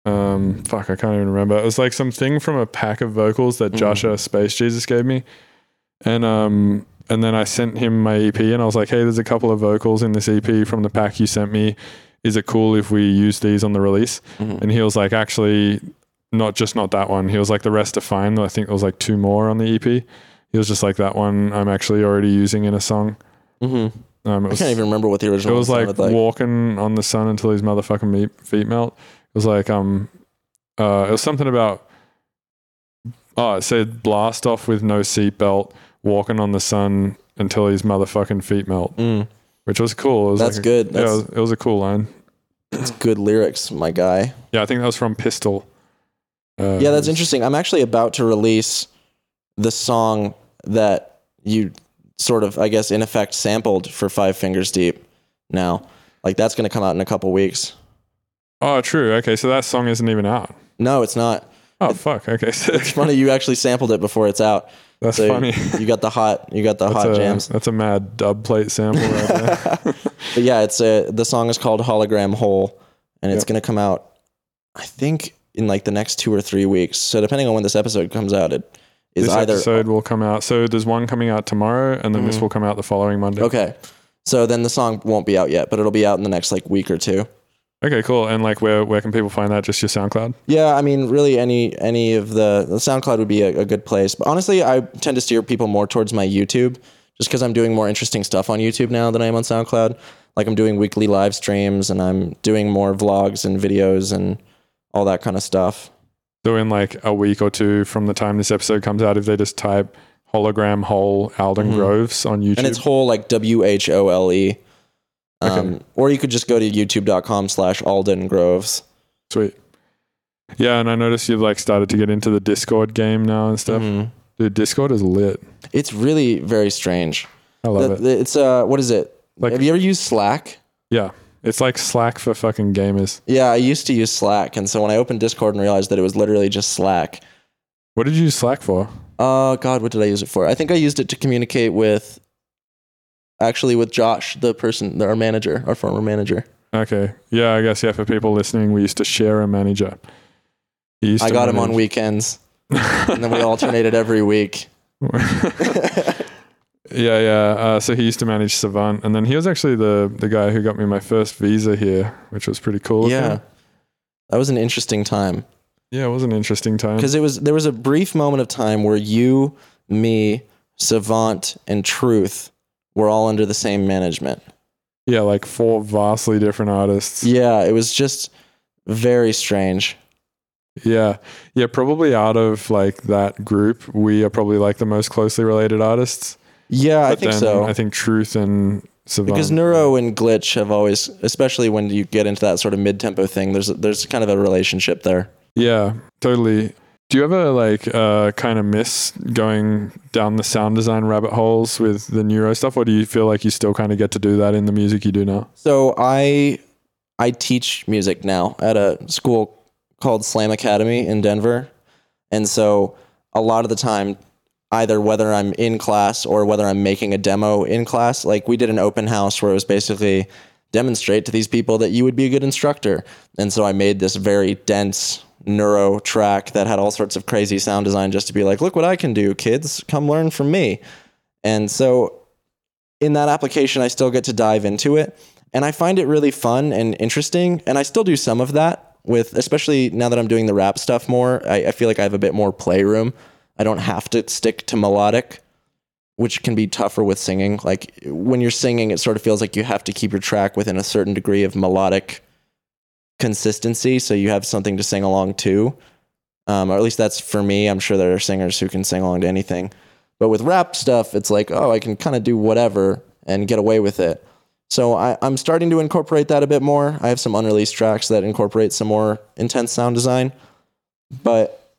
um fuck I can't even remember. It was like something from a pack of vocals that Mm. Joshua Space Jesus gave me. And um and then I sent him my EP and I was like, hey, there's a couple of vocals in this EP from the pack you sent me. Is it cool if we use these on the release? Mhm. And he was like, actually, not just not that one. He was like, the rest are fine. I think there was like two more on the EP. He was just like, that one I'm actually already using in a song. Mhm. Um, it I can't even remember what the original. it was like, like. walking on the sun until his motherfucking meat, feet melt. It was like, um, uh, it was something about, oh, it said blast off with no seatbelt, walking on the sun until his motherfucking feet melt, Mm, which was cool. It was That's like a- good. yeah, it was, it was a cool line. it's good lyrics, my guy. Yeah, I think that was from Pistol. Uh, Yeah, that's interesting. I'm actually about to release the song that you sort of, I guess, in effect, sampled for Five Fingers Deep. Now, like that's going to come out in a couple weeks. Oh, true. Okay, so that song isn't even out. No, it's not. Oh fuck. Okay, It's funny you actually sampled it before it's out. That's So funny. you got the hot, you got the That's hot a, jams. That's a mad dub plate sample right there. [LAUGHS] But yeah, it's a the song is called Hologram Hole, and it's Yep. going to come out, I think, in like the next two or three weeks. So depending on when this episode comes out, it is either. this either episode will come out. So there's one coming out tomorrow, and then this will come out the following Monday. Mm-hmm. okay. So then the song won't be out yet, but it'll be out in the next like week or two. Okay, cool. And like, where where can people find that? Just your SoundCloud. Yeah, I mean, really, any any of the, the SoundCloud would be a, a good place. But honestly, I tend to steer people more towards my YouTube, just because I'm doing more interesting stuff on YouTube now than I am on SoundCloud. Like I'm doing weekly live streams, and I'm doing more vlogs and videos and all that kind of stuff. So in like a week or two from the time this episode comes out, if they just type hologram hole Alden Groves on YouTube, Mm-hmm. and it's whole like W H O L E. Um, Okay. Or you could just go to youtube.com slash Alden Groves. sweet. Yeah, and I noticed you've like started to get into the Discord game now and stuff. Mhm. Dude, Discord is lit. It's really very strange. I love The- it. it's uh, what is it? Like- Have you ever used Slack? Yeah. It's like Slack for fucking gamers. Yeah, I used to use Slack, and so when I opened Discord and realized that it was literally just Slack, What did you use Slack for? oh god, what did I use it for? I think I used it to communicate with, actually, with Josh, the person, our manager, our former manager. Okay. Yeah, I guess yeah. For people listening, we used to share a manager. He used I got him on weekends, [LAUGHS] and then we alternated every week. [LAUGHS] Yeah, yeah. Uh, so he used to manage Savant, and then he was actually the the guy who got me my first visa here, which was pretty cool. Yeah, that was an interesting time. yeah. It was an interesting time. because it was there was a brief moment of time where you, me, Savant, and Truth were all under the same management. Yeah, like four vastly different artists. Yeah, it was just very strange. Yeah. Yeah, probably out of like that group, we are probably like the most closely related artists. Yeah, I think so. I think Truth and Savant. because Neuro and Glitch have always, especially when you get into that sort of mid-tempo thing, there's there's kind of a relationship there. Yeah, totally. Do you ever like uh, kind of miss going down the sound design rabbit holes with the neuro stuff, or do you feel like you still kind of get to do that in the music you do now? So I I teach music now at a school called Slam Academy in Denver. And so a lot of the time either whether I'm in class or whether I'm making a demo in class, like we did an open house where it was basically demonstrate to these people that you would be a good instructor. And so I made this very dense neuro track that had all sorts of crazy sound design just to be like, look what I can do, kids, come learn from me. And so in that application, I still get to dive into it. And I find it really fun and interesting. And I still do some of that with, especially now that I'm doing the rap stuff more, I, I feel like I have a bit more playroom. I don't have to stick to melodic, which can be tougher with singing. Like when you're singing, it sort of feels like you have to keep your track within a certain degree of melodic consistency so you have something to sing along to. Um, or at least that's for me. I'm sure there are singers who can sing along to anything. But with rap stuff, it's like, oh, I can kind of do whatever and get away with it. So I, I'm starting to incorporate that a bit more. I have some unreleased tracks that incorporate some more intense sound design. But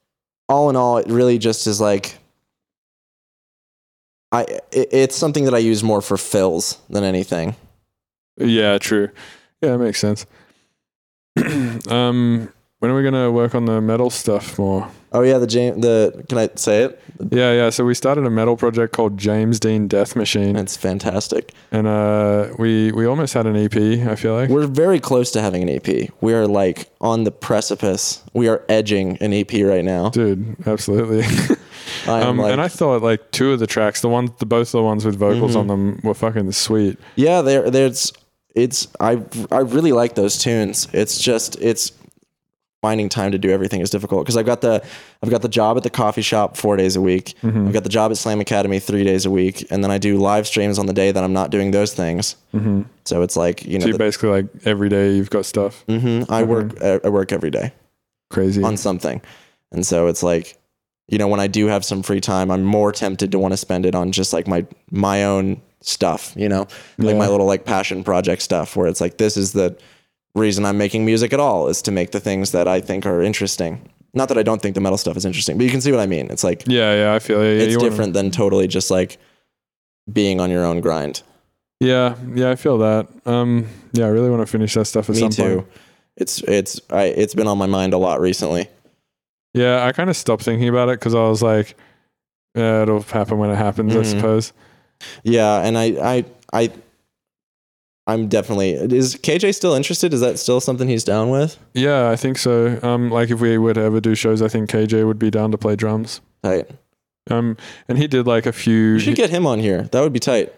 all in all, it really just is like I it, it's something that I use more for fills than anything. Yeah, true. Yeah, it makes sense. [CLEARS THROAT] um, when are we gonna work on the metal stuff more? Oh yeah, the James the can I say it? Yeah, yeah. So we started a metal project called James Dean Death Machine, It's fantastic. and uh, we we almost had an EP. I feel like. We're very close to having an EP. We are like on the precipice. We are edging an EP right now. Dude, absolutely. [LAUGHS] I'm um, like, and I thought like two of the tracks, the ones, the both the ones with vocals Mm-hmm. on them, were fucking sweet. Yeah, there there's it's I I really like those tunes. It's just it's finding time to do everything is difficult because I've got the I've got the job at the coffee shop 4 days a week. Mm-hmm. I've got the job at Slam Academy 3 days a week and then I do live streams on the day that I'm not doing those things. Mm-hmm. So it's like, you know, So the- basically like every day you've got stuff. mhm, I work I work every day Crazy. on something. And so it's like you know, when I do have some free time, I'm more tempted to want to spend it on just like my my own stuff, you know, like Yeah. my little like passion project stuff where it's like this is the reason I'm making music at all is to make the things that I think are interesting. Not that I don't think the metal stuff is interesting, but you can see what I mean. It's like yeah, yeah. I feel yeah, it's different than totally just like being on your own grind. Yeah, yeah. I feel that. Um, yeah, I really want to finish that stuff at Me some too. point. It's it's I it's been on my mind a lot recently. Yeah, I kind of stopped thinking about it because I was like, yeah, it'll happen when it happens, I Mhm. suppose. Yeah, and I I I I'm definitely is KJ still interested? Is that still something he's down with? Yeah, I think so. Um, like if we were to ever do shows, I think KJ would be down to play drums. Tight. Um, and he did like a few. You should get him on here. That would be tight.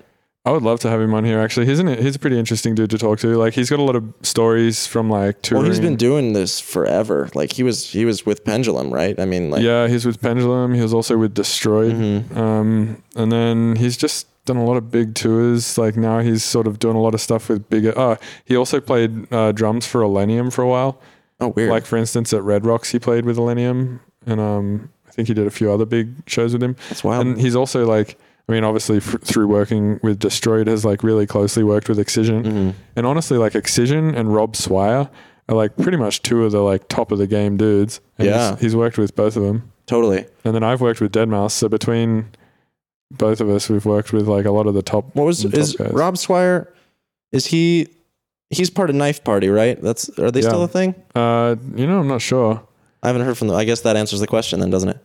I would love to have him on here. Actually, he's an, he's a pretty interesting dude to talk to. Like he's got a lot of stories from like touring. Well, he's been doing this forever. Like he was he was with Pendulum, right? I mean, like yeah, he's with Pendulum. He was also with Destroid. Mhm. Um, and then he's just done a lot of big tours. Like now he's sort of doing a lot of stuff with bigger. Oh, he also played uh, drums for Illenium for a while. oh weird. Like for instance, at Red Rocks, he played with Illenium, and um, I think he did a few other big shows with him. That's wild. And he's also like, I mean, obviously f- through working with Destroid, has like really closely worked with Excision, Mm-hmm. and honestly, like Excision and Rob Swire are like pretty much two of the like top of the game dudes. And Yeah. he's, he's worked with both of them, totally. and then I've worked with deadmau5. So between both of us, we've worked with like a lot of the top. What was top is guys. Rob Swire? Is he he's part of Knife Party, right? That's are they still a thing? Uh, you know, I'm not sure. I haven't heard from them. I guess that answers the question then, doesn't it?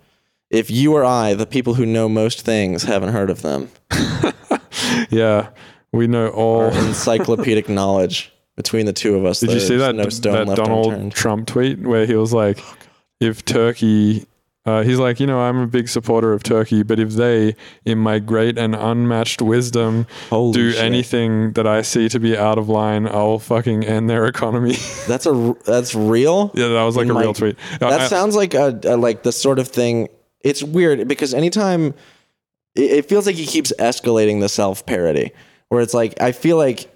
If you or I, the people who know most things, haven't heard of them, [LAUGHS] Yeah, we know all. our [LAUGHS] encyclopedic knowledge between the two of us. Did you see that, No that Donald unturned. Trump tweet where he was like, if Turkey, uh, he's like, you know, I'm a big supporter of Turkey, but if they, in my great and unmatched wisdom, Holy do shit. anything that I see to be out of line, I'll fucking end their economy. That's a that's real. [LAUGHS] yeah, that was like In a my- real tweet. That I- sounds like a, a like the sort of thing. It's weird because anytime it, it feels like he keeps escalating the self parody, where it's like I feel like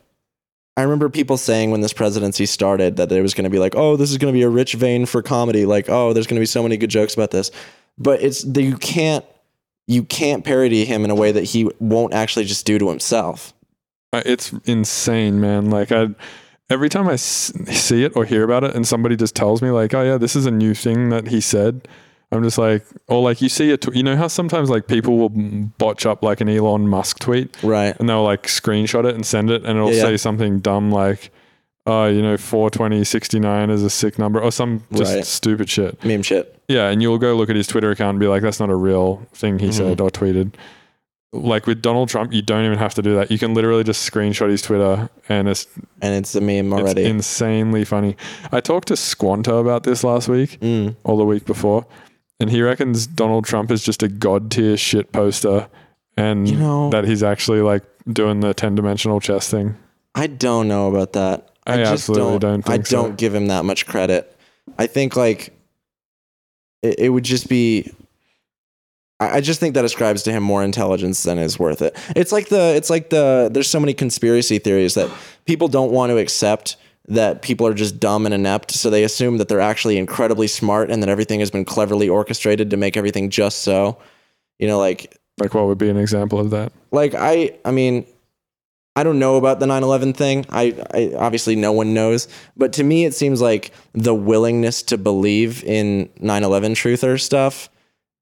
I remember people saying when this presidency started that there was going to be like, oh, this is going to be a rich vein for comedy. Like, oh, there's going to be so many good jokes about this, but it's that you can't you can't parody him in a way that he won't actually just do to himself. Uh, it's insane, man. Like I, every time I see it or hear about it, and somebody just tells me like, "Oh yeah, this is a new thing that he said," I'm just like, or like you see it. You know how sometimes like people will botch up like an Elon Musk tweet, Right. and they'll like screenshot it and send it, and it'll Yeah, yeah. say something dumb like, "Oh, you know, 420 69 is a sick number," or some just Right. stupid shit. Meme shit. Yeah, and you'll go look at his Twitter account and be like, that's not a real thing he said Mm-hmm. or tweeted. Like with Donald Trump, you don't even have to do that. You can literally just screenshot his Twitter and it's, And it's a meme it's already. insanely funny. I talked to Squanto about this last week Mm. or the week before, and he reckons Donald Trump is just a god tier shit poster and You know- that he's actually like doing the 10 dimensional chess thing. I don't know about that. I just absolutely don't I think so. don't give him that much credit. I think like it, it would just be. I I just think that ascribes to him more intelligence than is worth it. It's like the it's like the there's so many conspiracy theories that people don't want to accept that people are just dumb and inept, so they assume that they're actually incredibly smart and that everything has been cleverly orchestrated to make everything just so. You know, like Like, what would be an example of that? like I I mean I don't know about the 9/11 thing. I, I obviously no one knows, but to me it seems like the willingness to believe in 9/11 truther stuff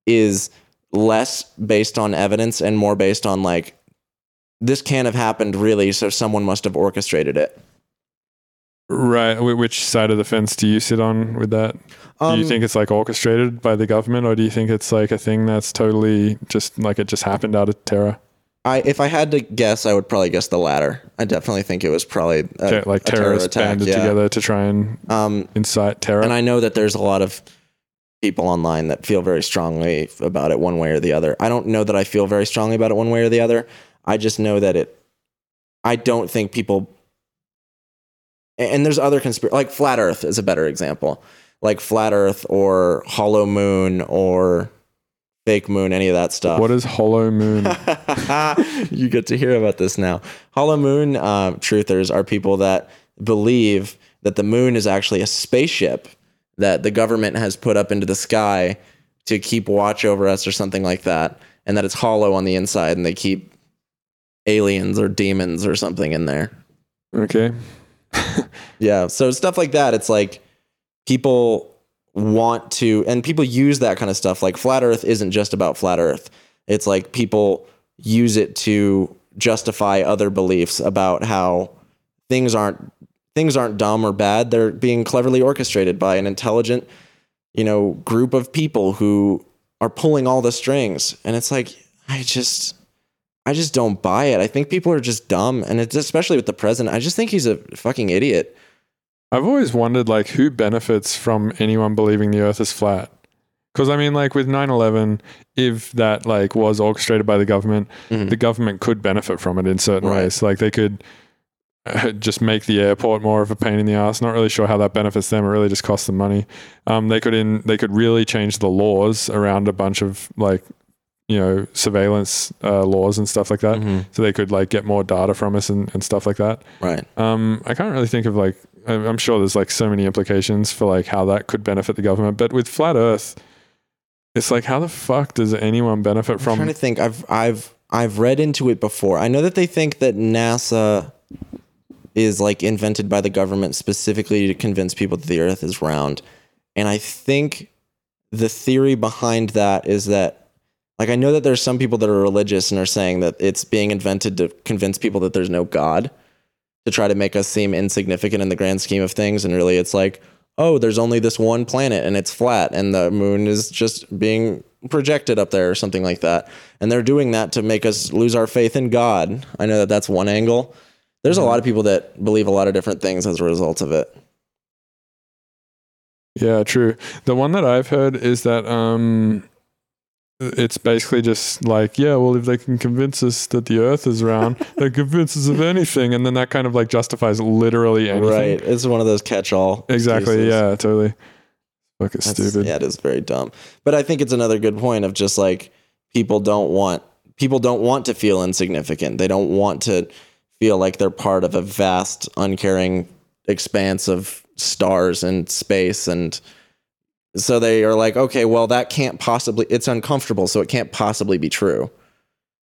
is less based on evidence and more based on like this can't have happened really, so someone must have orchestrated it. Right. Which side of the fence do you sit on with that? do you Um, think it's like orchestrated by the government, or do you think it's like a thing that's totally just like it just happened out of terror? I if I had to guess, I would probably guess the latter. I definitely think it was probably a, like terror terrorists attack, banded yeah. together to try and Um, incite terror. And I know that there's a lot of people online that feel very strongly about it one way or the other. I don't know that I feel very strongly about it one way or the other. I just know that it, I don't think people, and there's other conspiracy, like Flat Earth is a better example. Like Flat Earth or Hollow Moon or Fake Moon, any of that stuff. what is Hollow Moon? [LAUGHS] [LAUGHS] you get to hear about this now. Hollow Moon um, truthers are people that believe that the moon is actually a spaceship that the government has put up into the sky to keep watch over us or something like that, and that it's hollow on the inside and they keep aliens or demons or something in there. okay. [LAUGHS] Yeah. So stuff like that, it's like people want to, and people use that kind of stuff. Like flat Earth isn't just about flat Earth. It's like people use it to justify other beliefs about how things aren't things aren't dumb or bad. They're being cleverly orchestrated by an intelligent, you know, group of people who are pulling all the strings. And it's like, I just I just don't buy it. I think people are just dumb, and it's especially with the president. I just think he's a fucking idiot. I've always wondered like who benefits from anyone believing the earth is flat. Cuz I mean like with 9/11 if that like was orchestrated by the government, Mhm. the government could benefit from it in certain Right. ways. Like they could uh, just make the airport more of a pain in the ass. Not really sure how that benefits them. It really just costs them money. Um, they could in they could really change the laws around a bunch of like you know surveillance uh, laws and stuff like that. Mhm. So they could like get more data from us and, and stuff like that. Right. Um, I can't really think of like I'm sure there's like so many implications for like how that could benefit the government, but with flat Earth, it's like how the fuck does anyone benefit I'm trying from? to think. I've I've I've read into it before. I know that they think that NASA is like invented by the government specifically to convince people that the Earth is round, and I think the theory behind that is that. Like I know that there's some people that are religious and are saying that it's being invented to convince people that there's no God. To try to make us seem insignificant in the grand scheme of things. And really, it's like, oh, there's only this one planet and it's flat, and the moon is just being projected up there or something like that. And they're doing that to make us lose our faith in God. I know that that's one angle. There's a lot of people that believe a lot of different things as a result of it. Yeah, true. The one that I've heard is that um it's basically just like, yeah, well, if they can convince us that the earth is round, [LAUGHS] they convince us of anything. And then that kind of like justifies literally anything. Right. It's one of those catch all. Exactly. Yeah, totally. Fucking stupid. Yeah, it is very dumb. But I think it's another good point of just like people don't want people don't want to feel insignificant. They don't want to feel like they're part of a vast, uncaring expanse of stars and space and so they are like, okay, well that can't possibly it's uncomfortable, so it can't possibly be true.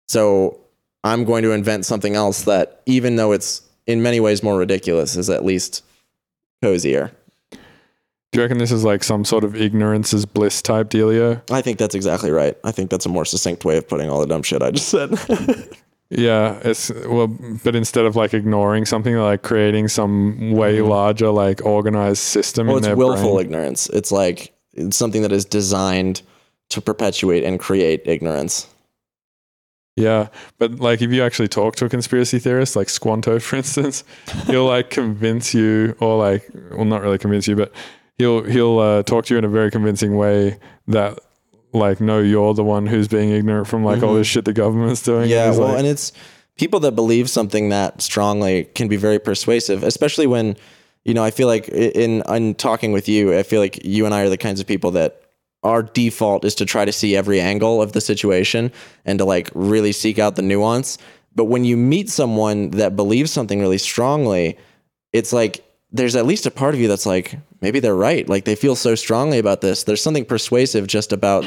So I'm going to invent something else that even though it's in many ways more ridiculous is at least cozier. Do you reckon this is like some sort of ignorance is bliss type dealio? I think that's exactly right. I think that's a more succinct way of putting all the dumb shit I just said. [LAUGHS] Yeah, it's well, but instead of like ignoring something, like creating some way larger, like organized system. well, in it's their willful brain. ignorance. It's like it's something that is designed to perpetuate and create ignorance. Yeah, but like if you actually talk to a conspiracy theorist, like Squanto, [LAUGHS] for instance, he'll like convince you, or like, well, not really convince you, but he'll he'll uh, talk to you in a very convincing way that like, no, you're the one who's being ignorant from like all this shit the government's doing. Mm-hmm. Yeah, well, like- and it's people that believe something that strongly can be very persuasive, especially when, you know, I feel like in in talking with you, I feel like you and I are the kinds of people that our default is to try to see every angle of the situation and to like really seek out the nuance. But when you meet someone that believes something really strongly, it's like there's at least a part of you that's like maybe they're right. Like they feel so strongly about this. There's something persuasive just about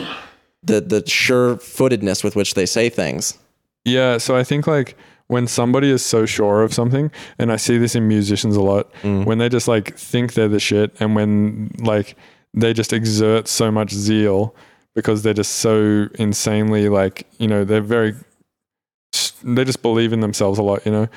the the sure footedness with which they say things. Yeah, so I think like when somebody is so sure of something, and I see this in musicians a lot, Mm. when they just like think they're the shit, and when like they just exert so much zeal because they're just so insanely like you know they're very they just believe in themselves a lot, you know.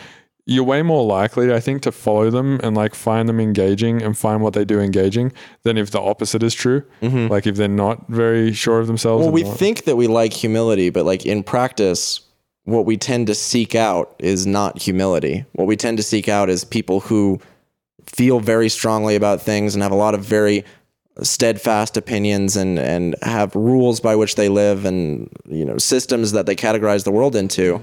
You're way more likely, I think, to follow them and like find them engaging and find what they do engaging than if the opposite is true. Like if they're not very sure of themselves. Mm-hmm. Well, we not- think that we like humility, but like in practice, what we tend to seek out is not humility. What we tend to seek out is people who feel very strongly about things and have a lot of very steadfast opinions and and have rules by which they live and you know systems that they categorize the world into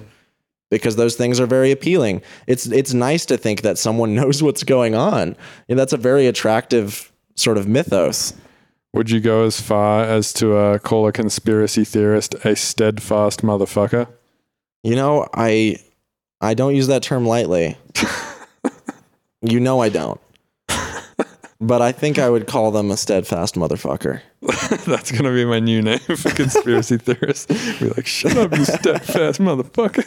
because those things are very appealing. It's it's nice to think that someone [LAUGHS] knows what's going on. And that's a very attractive sort of mythos. Would you go as far as to uh, call a conspiracy theorist a steadfast motherfucker? You know, I I don't use that term lightly. [LAUGHS] you know I don't. But I think I would call them a steadfast motherfucker. [LAUGHS] That's gonna be my new name for conspiracy theorists. Be like, shut up, you steadfast motherfucker.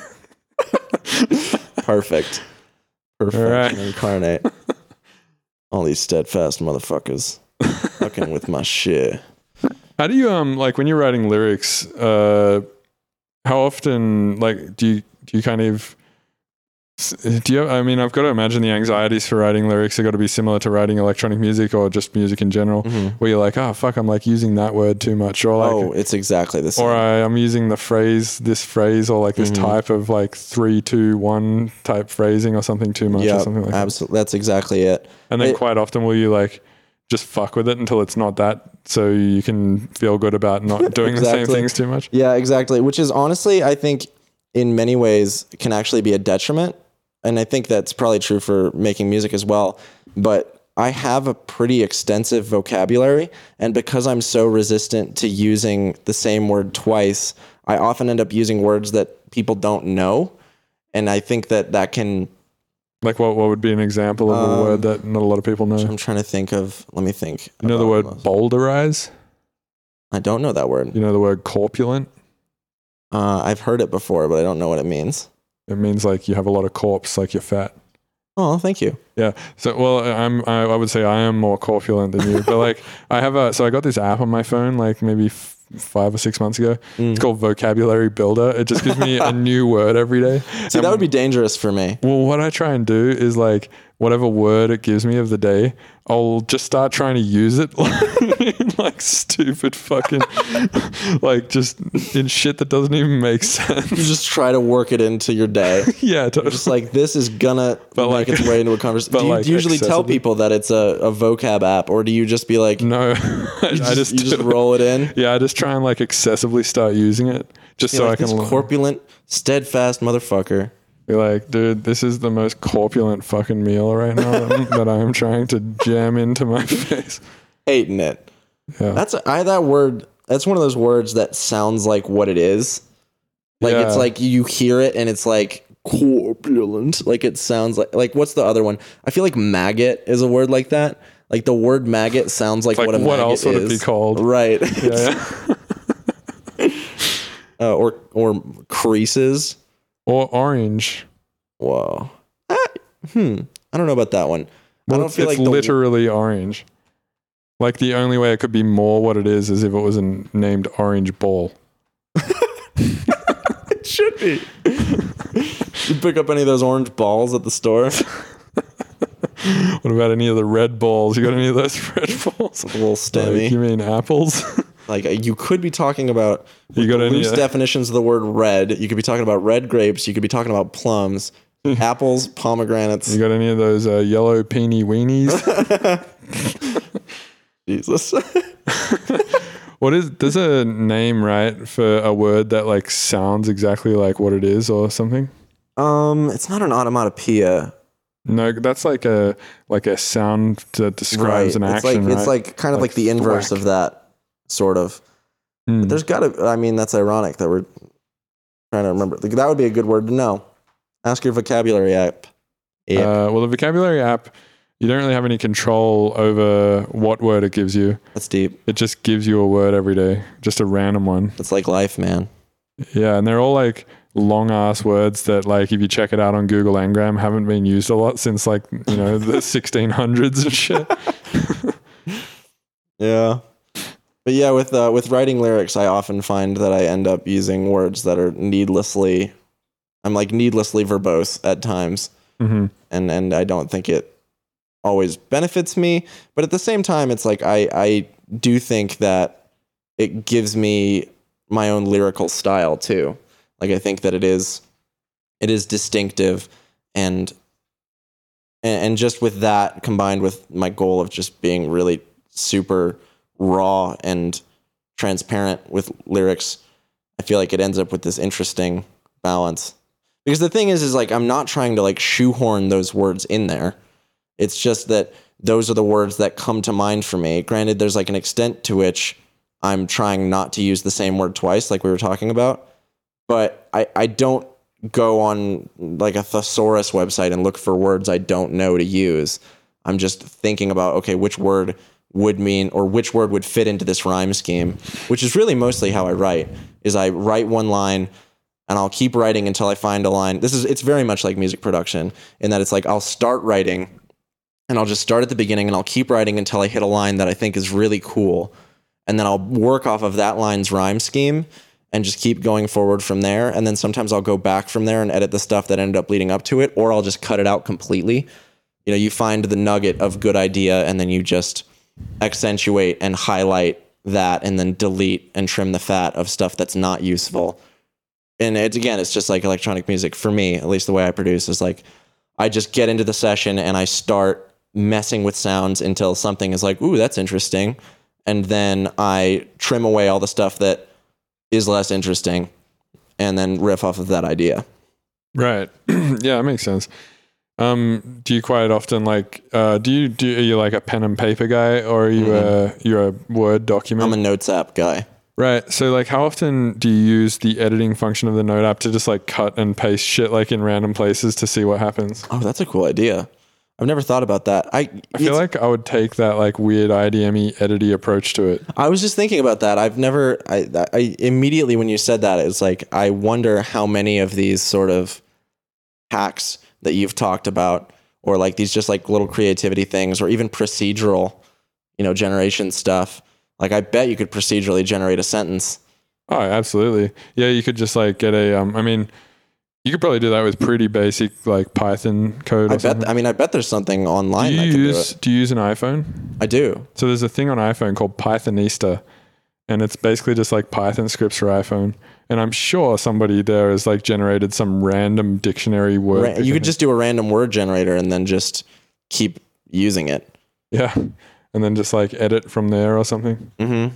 Perfect. Perfect. All right. Incarnate. [LAUGHS] All these steadfast motherfuckers. Fucking with my shit. How do you um like when you're writing lyrics? Uh, how often like do you do you kind of Uh, do you? I mean, I've got to imagine the anxieties for writing lyrics are got to be similar to writing electronic music or just music in general, mm-hmm. where you're like, oh fuck, I'm like using that word too much, or like, oh, it's exactly the same. or I, I'm using the phrase, this phrase, or like this Mm-hmm. type of like three, two, one type phrasing or something too much or yeah, something like that. absolutely. That's exactly it. And then It- quite often will you like just fuck with it until it's not that, so you can feel good about not [LAUGHS] doing the same Exactly. things too much. Yeah, exactly. Which is honestly, I think, in many ways, can actually be a detriment. And I think that's probably true for making music as well. But I have a pretty extensive vocabulary. And because I'm so resistant to using the same word twice, I often end up using words that people don't know. And I think that that can, Like what? What would be an example of a Um, word that not a lot of people know? I'm trying to think of, let me think. You know the word those. bowdlerize. I don't know that word. You know the word corpulent. Uh, I've heard it before, but I don't know what it means. It means like you have a lot of corpse, like you're fat. Oh, thank you. Yeah. So, well, I'm, I, I would say I am more corpulent than you, but like [LAUGHS] I have a, so I got this app on my phone like maybe f- five or six months ago. Mm. It's called Vocabulary Builder. It just gives me a [LAUGHS] new word every day. See, that would be dangerous for me. Well, what I try and do is like whatever word it gives me of the day, I'll just start trying to use it [LAUGHS] like stupid fucking [LAUGHS] like just in shit that doesn't even make sense. You just try to work it into your day. [LAUGHS] yeah, totally. Just like this is gonna But make like- its way into a conversation. Do you like usually tell people that it's a, a vocab app, or do you just be like, no, I, you I just, you just roll it in? Yeah, I just try and like excessively start using it just You're so like, I can this learn. corpulent, steadfast motherfucker. Be like, dude, this is the most corpulent fucking meal right now that, that I am trying to jam into my [LAUGHS] face. Hating it. Yeah. That's I that word. That's one of those words that sounds like what it is. Like it's like you hear it and it's like corpulent. Like it sounds like like what's the other one? I feel like maggot is a word like that. Like the word maggot sounds like, Like, what a what maggot else would it is. be called? Right. Yeah, yeah. [LAUGHS] uh, or or creases. Or orange. Whoa. Ah, hmm. I don't know about that one. Well, I don't it's, feel it's like literally orange. Like the only way it could be more what it is is if it was a named orange ball. [LAUGHS] it should be. you pick up any of those orange balls at the store? [LAUGHS] What about any of the red balls? You got any of those red balls? A little Like, stemmy. you mean apples? [LAUGHS] Like uh, you could be talking about You got the any, loose uh, definitions of the word red. You could be talking about red grapes. You could be talking about plums, [LAUGHS] apples, pomegranates. you got any of those uh, yellow peeny weenies? [LAUGHS] Jesus. [LAUGHS] what is there's a name right for a word that like sounds exactly like what it is or something? um, it's not an onomatopoeia. No, that's like a like a sound that describes an it's action. like right? it's like kind of like, Like the inverse of that, sort of. Hmm. There's got to. I mean, that's ironic that we're trying to remember. Like, that would be a good word to know. Ask your vocabulary app. Yeah. Uh, well, the vocabulary app, you don't really have any control over what word it gives you. that's deep. It just gives you a word every day, just a random one. It's like life, man. Yeah, and they're all like long ass words that, like, if you check it out on Google Ngram, haven't been used a lot since like you know the [LAUGHS] 1600s and shit. [LAUGHS] Yeah. But yeah, with uh, with writing lyrics, I often find that I end up using words that are needlessly, I'm like needlessly verbose at times, hmm and and I don't think it always benefits me. But at the same time, it's like I I do think that it gives me my own lyrical style too. Like I think that it is it is distinctive and, and just with that combined with my goal of just being really super raw and transparent with lyrics, I feel like it ends up with this interesting balance. Because the thing is, is like I'm not trying to like shoehorn those words in there. It's just that those are the words that come to mind for me. Granted, there's like an extent to which I'm trying not to use the same word twice, like we were talking about. But I, I don't go on like a thesaurus website and look for words I don't know to use. I'm just thinking about okay, which word would mean or which word would fit into this rhyme scheme, which is really mostly how I write. Is I write one line and I'll keep writing until I find a line. This is it's very much like music production in that it's like I'll start writing and I'll just start at the beginning and I'll keep writing until I hit a line that I think is really cool. And then I'll work off of that line's rhyme scheme and just keep going forward from there. And then sometimes I'll go back from there and edit the stuff that ended up leading up to it, or I'll just cut it out completely. You know, you find the nugget of good idea and then you just accentuate and highlight that and then delete and trim the fat of stuff that's not useful. And it's again, it's just like electronic music for me, at least the way I produce is like I just get into the session and I start messing with sounds until something is like, ooh, that's interesting. And then I trim away all the stuff that is less interesting and then riff off of that idea. Right. [CLEARS THROAT] yeah, that makes sense. Um, do you quite often like? Uh, do you do? Are you like a pen and paper guy, or are you a you're a Word document? I'm a notes app guy. right. So like, how often do you use the editing function of the Note app to just like cut and paste shit like in random places to see what happens? Oh, that's a cool idea. I've never thought about that. I I feel like I would take that like weird IDME edity approach to it. I was just thinking about that. I've never. I, I immediately when you said that, it's like I wonder how many of these sort of hacks that you've talked about, or like these just like little creativity things, or even procedural, you know, generation stuff. Like I bet you could procedurally generate a sentence. Oh, absolutely. Yeah, you could just like get a. Um, I mean, you could probably do that with pretty basic like Python code. Or I bet. something. I mean, I bet there's something do online you that can use do it. Do you use an iPhone? I do. So there's a thing on iPhone called Pythonista, and it's basically just like Python scripts for iPhone. And I'm sure somebody there has like generated some random dictionary word. Ra- you could just do a random word generator and then just keep using it. yeah, and then just like edit from there or something. Mm-hmm.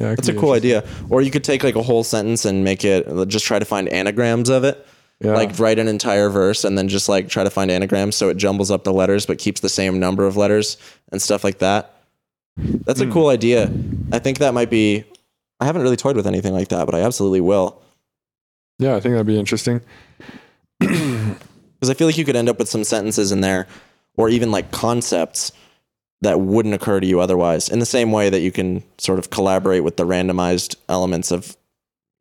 Yeah, That's a cool idea. Or you could take like a whole sentence and make it just try to find anagrams of it. Yeah, Like write an entire verse and then just like try to find anagrams so it jumbles up the letters but keeps the same number of letters and stuff like that. That's a Hmm. cool idea. I think that might be I haven't really toyed with anything like that, but I absolutely will. yeah, I think that'd be interesting. Because I feel like you could end up with some sentences in there or even like concepts that wouldn't occur to you otherwise. In the same way that you can sort of collaborate with the randomized elements of,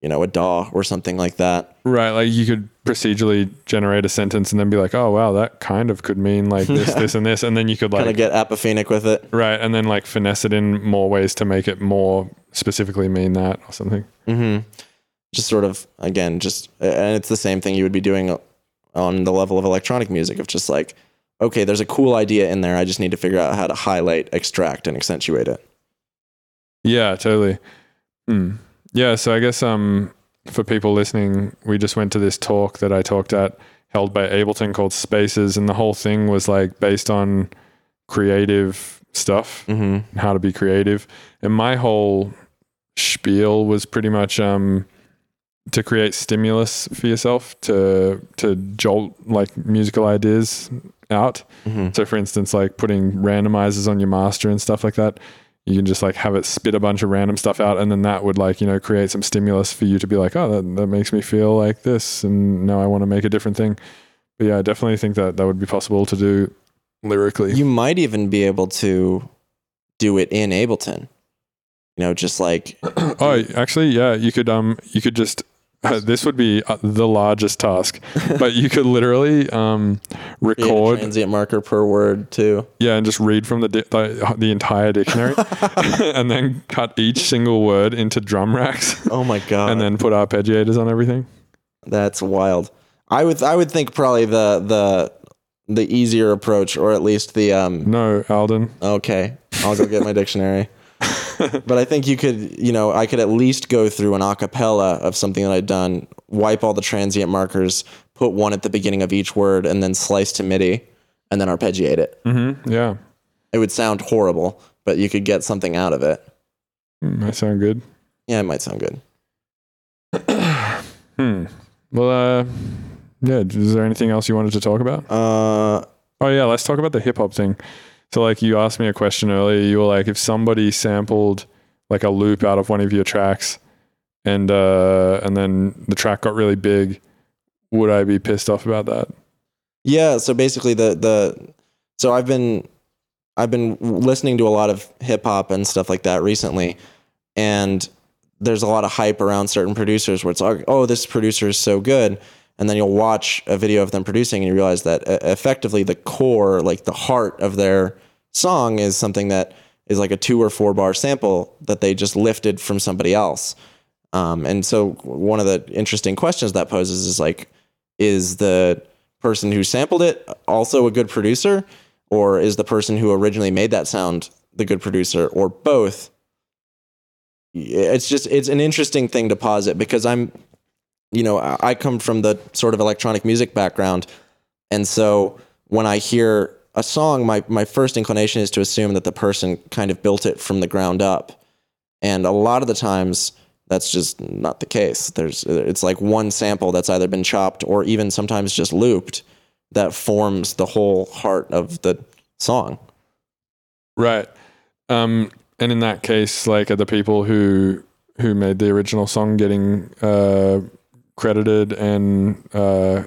you know, a DAW or something like that. Right, like you could procedurally generate a sentence and then be like, "Oh wow, that kind of could mean like this, this, and this," and then you could like kind of get apophenic with it. right, and then like finesse it in more ways to make it more specifically mean that or something. hmm Just sort of again, just and it's the same thing you would be doing on the level of electronic music of just like, okay, there's a cool idea in there. I just need to figure out how to highlight, extract, and accentuate it. Yeah, totally. Hmm. Yeah, so I guess um for people listening, we just went to this talk that I talked at held by Ableton called Spaces, and the whole thing was like based on creative stuff. hmm and how to be creative. And my whole spiel was pretty much um, to create stimulus for yourself to to jolt like musical ideas out. hmm So, for instance, like putting randomizers on your master and stuff like that. You can just like have it spit a bunch of random stuff out, and then that would like you know create some stimulus for you to be like, oh, that, that makes me feel like this, and now I want to make a different thing. But yeah, I definitely think that that would be possible to do lyrically. You might even be able to do it in Ableton. You know, just like [CLEARS THROAT] Oh, actually, yeah, you could um, you could just uh, this would be uh, the largest task, [LAUGHS] but you could literally um, record, transient marker per word too. yeah, and just read from the di- the, the entire dictionary, [LAUGHS] [LAUGHS] and then cut each single word into drum racks, Oh my god! and then put arpeggiators on everything. That's wild. I would I would think probably the the the easier approach, or at least the um. No, Alden. Okay, I'll go get my dictionary. [LAUGHS] but I think you could, you know, I could at least go through an acapella of something that I'd done, wipe all the transient markers, put one at the beginning of each word, and then slice to MIDI, and then arpeggiate it. Mm-hmm. Yeah, It would sound horrible, but you could get something out of it. Mm, that sound good. Yeah, it might sound good. [CLEARS THROAT] Hmm. Well, uh, yeah. Is there anything else you wanted to talk about? Uh, Oh yeah, let's talk about the hip hop thing. So like you asked me a question earlier, you were like if somebody sampled like a loop out of one of your tracks and uh and then the track got really big, would I be pissed off about that? Yeah, so basically the the so I've been I've been listening to a lot of hip hop and stuff like that recently and there's a lot of hype around certain producers where it's like, oh, this producer is so good. And then you'll watch a video of them producing and you realize that uh, effectively the core, like the heart of their song is something that is like a two or four bar sample that they just lifted from somebody else. Um, and so one of the interesting questions that poses is like, is the person who sampled it also a good producer or is the person who originally made that sound the good producer or both it's just it's an interesting thing to posit because i'm you know i come from the sort of electronic music background. And so when i hear a song my my first inclination is to assume that the person kind of built it from the ground up. And a lot of the times that's just not the case. There's it's like one sample that's either been chopped or even sometimes just looped that forms the whole heart of the song. Right. Um and in that case, like are the people who who made the original song getting uh credited and uh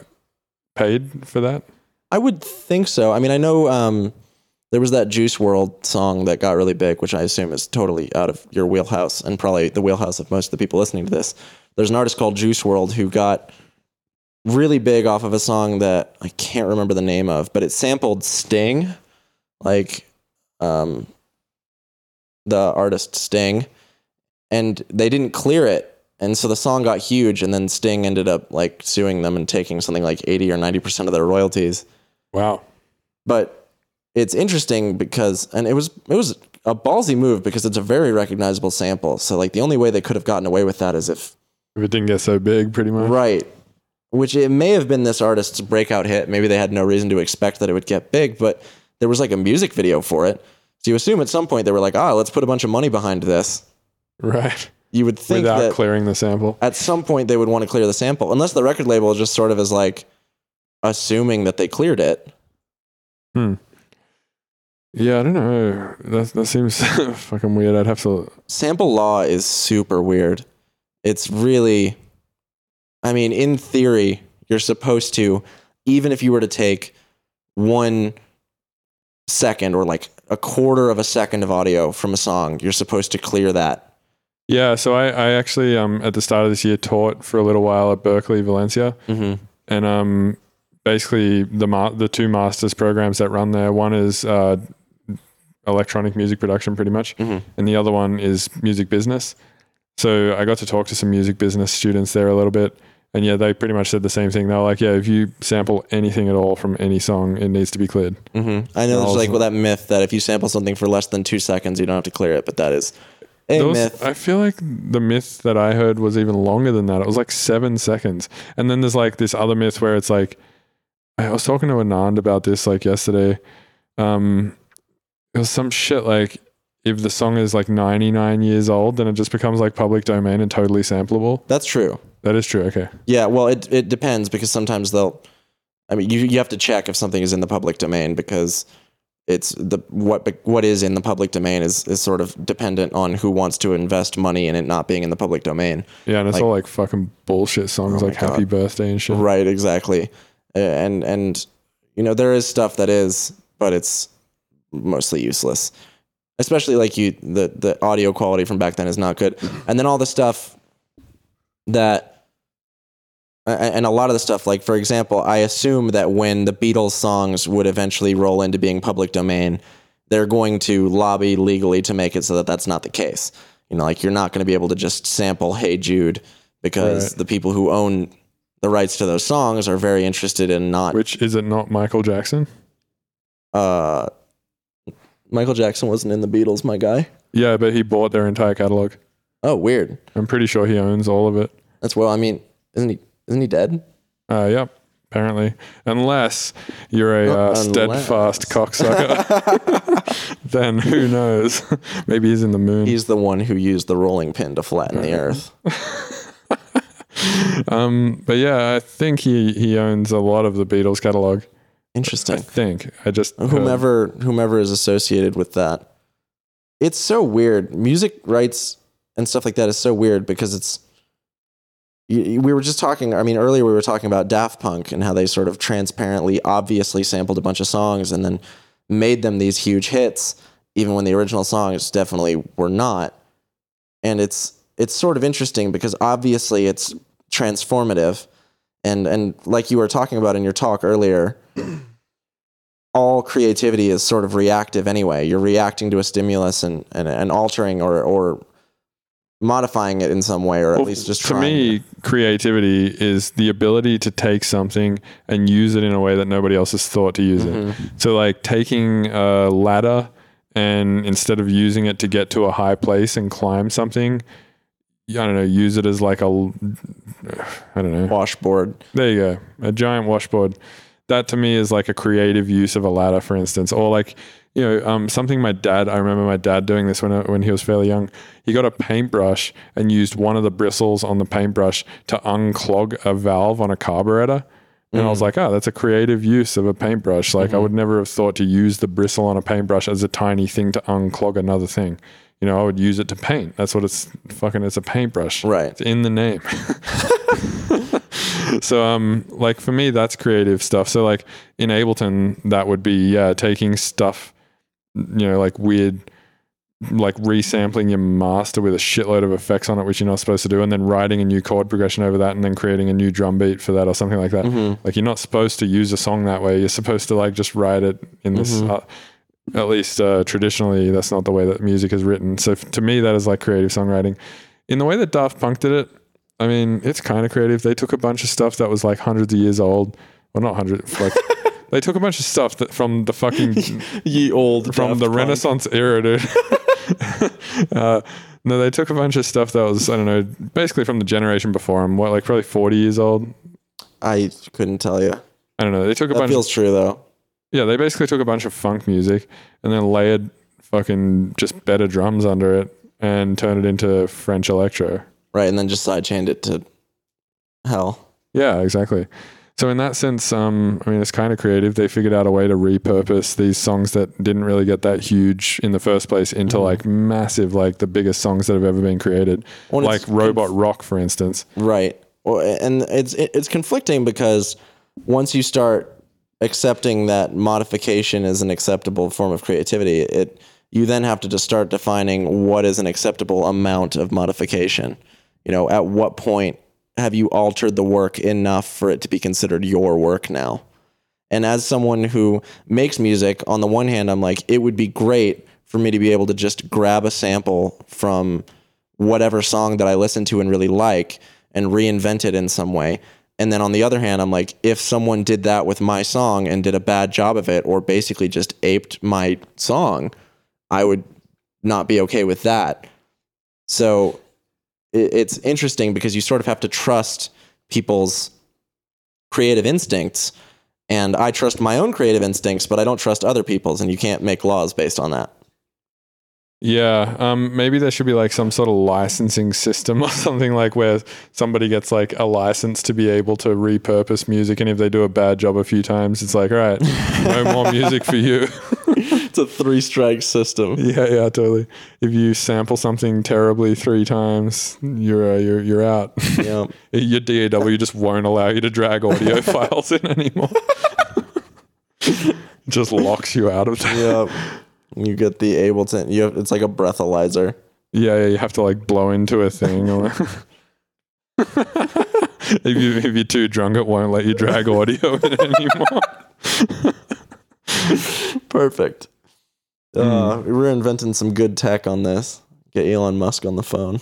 paid for that? I would think so. I mean, I know um, there was that Juice WRLD song that got really big, which I assume is totally out of your wheelhouse and probably the wheelhouse of most of the people listening to this. There's an artist called Juice WRLD who got really big off of a song that I can't remember the name of, but it sampled Sting, like um, the artist Sting, and they didn't clear it, and so the song got huge, and then Sting ended up like suing them and taking something like eighty or ninety percent of their royalties. Wow. But it's interesting because, and it was it was a ballsy move because it's a very recognizable sample. So like the only way they could have gotten away with that is if If it didn't get so big, pretty much. Right. Which it may have been this artist's breakout hit. Maybe they had no reason to expect that it would get big, but there was like a music video for it. So you assume at some point they were like, ah, let's put a bunch of money behind this. Right. You would think Without that clearing the sample. at some point they would want to clear the sample, unless the record label just sort of is like assuming that they cleared it. Hmm. Yeah, I don't know. That that seems [LAUGHS] fucking weird. I'd have to. Sample law is super weird. It's really, I mean, in theory, you're supposed to, even if you were to take one second or like a quarter of a second of audio from a song, you're supposed to clear that. Yeah, so I, I actually um at the start of this year taught for a little while at Berklee, Valencia, Mm-hmm. and um basically the ma- the two masters programs that run there. One is uh, electronic music production, pretty much, Mhm. and the other one is music business. So I got to talk to some music business students there a little bit, and yeah, they pretty much said the same thing. They were like, "Yeah, if you sample anything at all from any song, it needs to be cleared." Mm-hmm. I know there's like well, that myth that if you sample something for less than two seconds, you don't have to clear it, but that is a myth. I feel like the myth that I heard was even longer than that. It was like seven seconds. And then there's like this other myth where it's like, I was talking to Anand about this like yesterday. Um, it was some shit like if the song is like 99 years old, then it just becomes like public domain and totally sampleable. That's true. That is true. Okay. Yeah, well, it it depends because sometimes they'll. I mean, you you have to check if something is in the public domain because it's the what what is in the public domain is is sort of dependent on who wants to invest money in it not being in the public domain. Yeah. And it's Like- all like fucking bullshit songs Oh like my Happy Birthday and shit. Right, exactly. And and you know there is stuff that is, but it's mostly useless. Especially like you the the audio quality from back then is not good. And then all the stuff that and a lot of the stuff like for example, I assume that when the Beatles songs would eventually roll into being public domain, they're going to lobby legally to make it so that that's not the case. You know, like you're not going to be able to just sample "Hey Jude" because Right. the people who own the rights to those songs are very interested in not. Which is it not Michael Jackson? Uh, Michael Jackson wasn't in the Beatles, my guy. Yeah, but he bought their entire catalog. Oh, weird. I'm pretty sure he owns all of it. That's well. I mean, isn't he? Isn't he dead? Uh, yep. Apparently, unless you're a uh, Uh, steadfast cocksucker, [LAUGHS] then who knows? [LAUGHS] Maybe he's in the moon. He's the one who used the rolling pin to flatten the Earth. [LAUGHS] um, but yeah, I think he he owns a lot of the Beatles catalog. Interesting. I think. I just whomever whomever is associated with that it's so weird music rights and stuff like that is so weird because it's we were just talking i mean earlier we were talking about daft punk and how they sort of transparently obviously sampled a bunch of songs and then made them these huge hits even when the original songs definitely were not and it's it's sort of interesting because obviously it's transformative and and like you were talking about in your talk earlier all creativity is sort of reactive anyway. You're reacting to a stimulus and, and, and altering or, or modifying it in some way, or at least just to me, creativity is the ability to take something and use it in a way that nobody else has thought to use it. Mm-hmm. So, like taking a ladder and instead of using it to get to a high place and climb something, I don't know, use it as like a, I don't know. washboard. There you go, a giant washboard. That to me is like a creative use of a ladder, for instance, or like you know um, something my dad. I remember my dad doing this when uh, when he was fairly young. He got a paintbrush and used one of the bristles on the paintbrush to unclog a valve on a carburetor. And I was mm. like, oh, that's a creative use of a paintbrush. Like I mm-hmm. would never have thought to use the bristle on a paintbrush as a tiny thing to unclog another thing. You know, I would use it to paint. That's what it's fucking. It's a paintbrush. Right. It's in the name. [LAUGHS] [LAUGHS] so um like for me that's creative stuff. So like in ableton that would be yeah taking stuff you know like weird like resampling your master with a shitload of effects on it which you're not supposed to do and then writing a new chord progression over that and then creating a new drum beat for that or something like that. Like you're not supposed to use a song that way. You're supposed to like just write it in this uh, At least uh, traditionally, that's not the way that music is written. So f- to me, that is like creative songwriting. In the way that Daft Punk did it, I mean, it's kind of creative. They took a bunch of stuff that was like hundreds of years old. Well, not hundreds, like [LAUGHS] they took a bunch of stuff that from the fucking [LAUGHS] Ye old from the Punk. Renaissance era, dude. [LAUGHS] uh, no, they took a bunch of stuff that was I don't know, basically from the generation before them. What, like probably forty years old? I couldn't tell you. I don't know. They took a That bunch. feels true though. yeah, they basically took a bunch of funk music and then layered fucking just better drums under it and turned it into French electro. Right, and then just sidechained it to hell. Yeah, exactly. So in that sense, um, I mean, it's kind of creative. They figured out a way to repurpose these songs that didn't really get that huge in the first place into like massive, like the biggest songs that have ever been created, Well, like Robot Rock, for instance. Right. Well, and it's it's conflicting because once you start accepting that modification is an acceptable form of creativity, it you then have to just start defining what is an acceptable amount of modification. You know, at what point have you altered the work enough for it to be considered your work now? And as someone who makes music, on the one hand, I'm like, it would be great for me to be able to just grab a sample from whatever song that I listen to and really like and reinvent it in some way. And then on the other hand, I'm like, if someone did that with my song and did a bad job of it, or basically just aped my song, I would not be okay with that. So it's interesting because you sort of have to trust people's creative instincts. And I trust my own creative instincts, but I don't trust other people's, and you can't make laws based on that. Yeah, um, maybe there should be like some sort of licensing system [LAUGHS] or something like where somebody gets like a license to be able to repurpose music, and if they do a bad job a few times, it's like, all right, no more music for you. [LAUGHS] [LAUGHS] It's a three strike system. Yeah, yeah, totally. If you sample something terribly three times, you're uh, you're you're out. Yeah. [LAUGHS] Your DAW just won't allow you to drag audio [LAUGHS] files in anymore. [LAUGHS] just locks you out of that. yeah. You get the Ableton. You have, it's like a breathalyzer. Yeah, yeah, you have to like blow into a thing. Or if you if you're too drunk, it won't let you drag audio in anymore. Perfect. Uh, we're inventing some good tech on this. Get Elon Musk on the phone.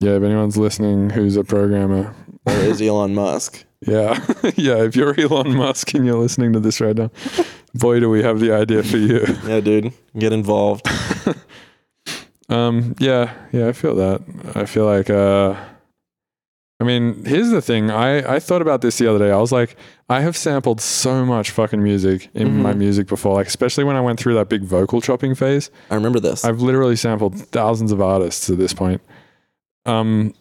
Yeah, if anyone's listening who's a programmer, Or is Elon Musk? [LAUGHS] yeah, [LAUGHS] yeah, if you're Elon Musk and you're listening to this right now, boy, do we have the idea for you. [LAUGHS] Yeah, dude. Get involved. Um, yeah, yeah, I feel that. I feel like, uh, I mean, here's the thing. I, I thought about this the other day. I was like, I have sampled so much fucking music in my mm-hmm. music before, like, especially when I went through that big vocal chopping phase. I remember this. I've literally sampled thousands of artists at this point. Um,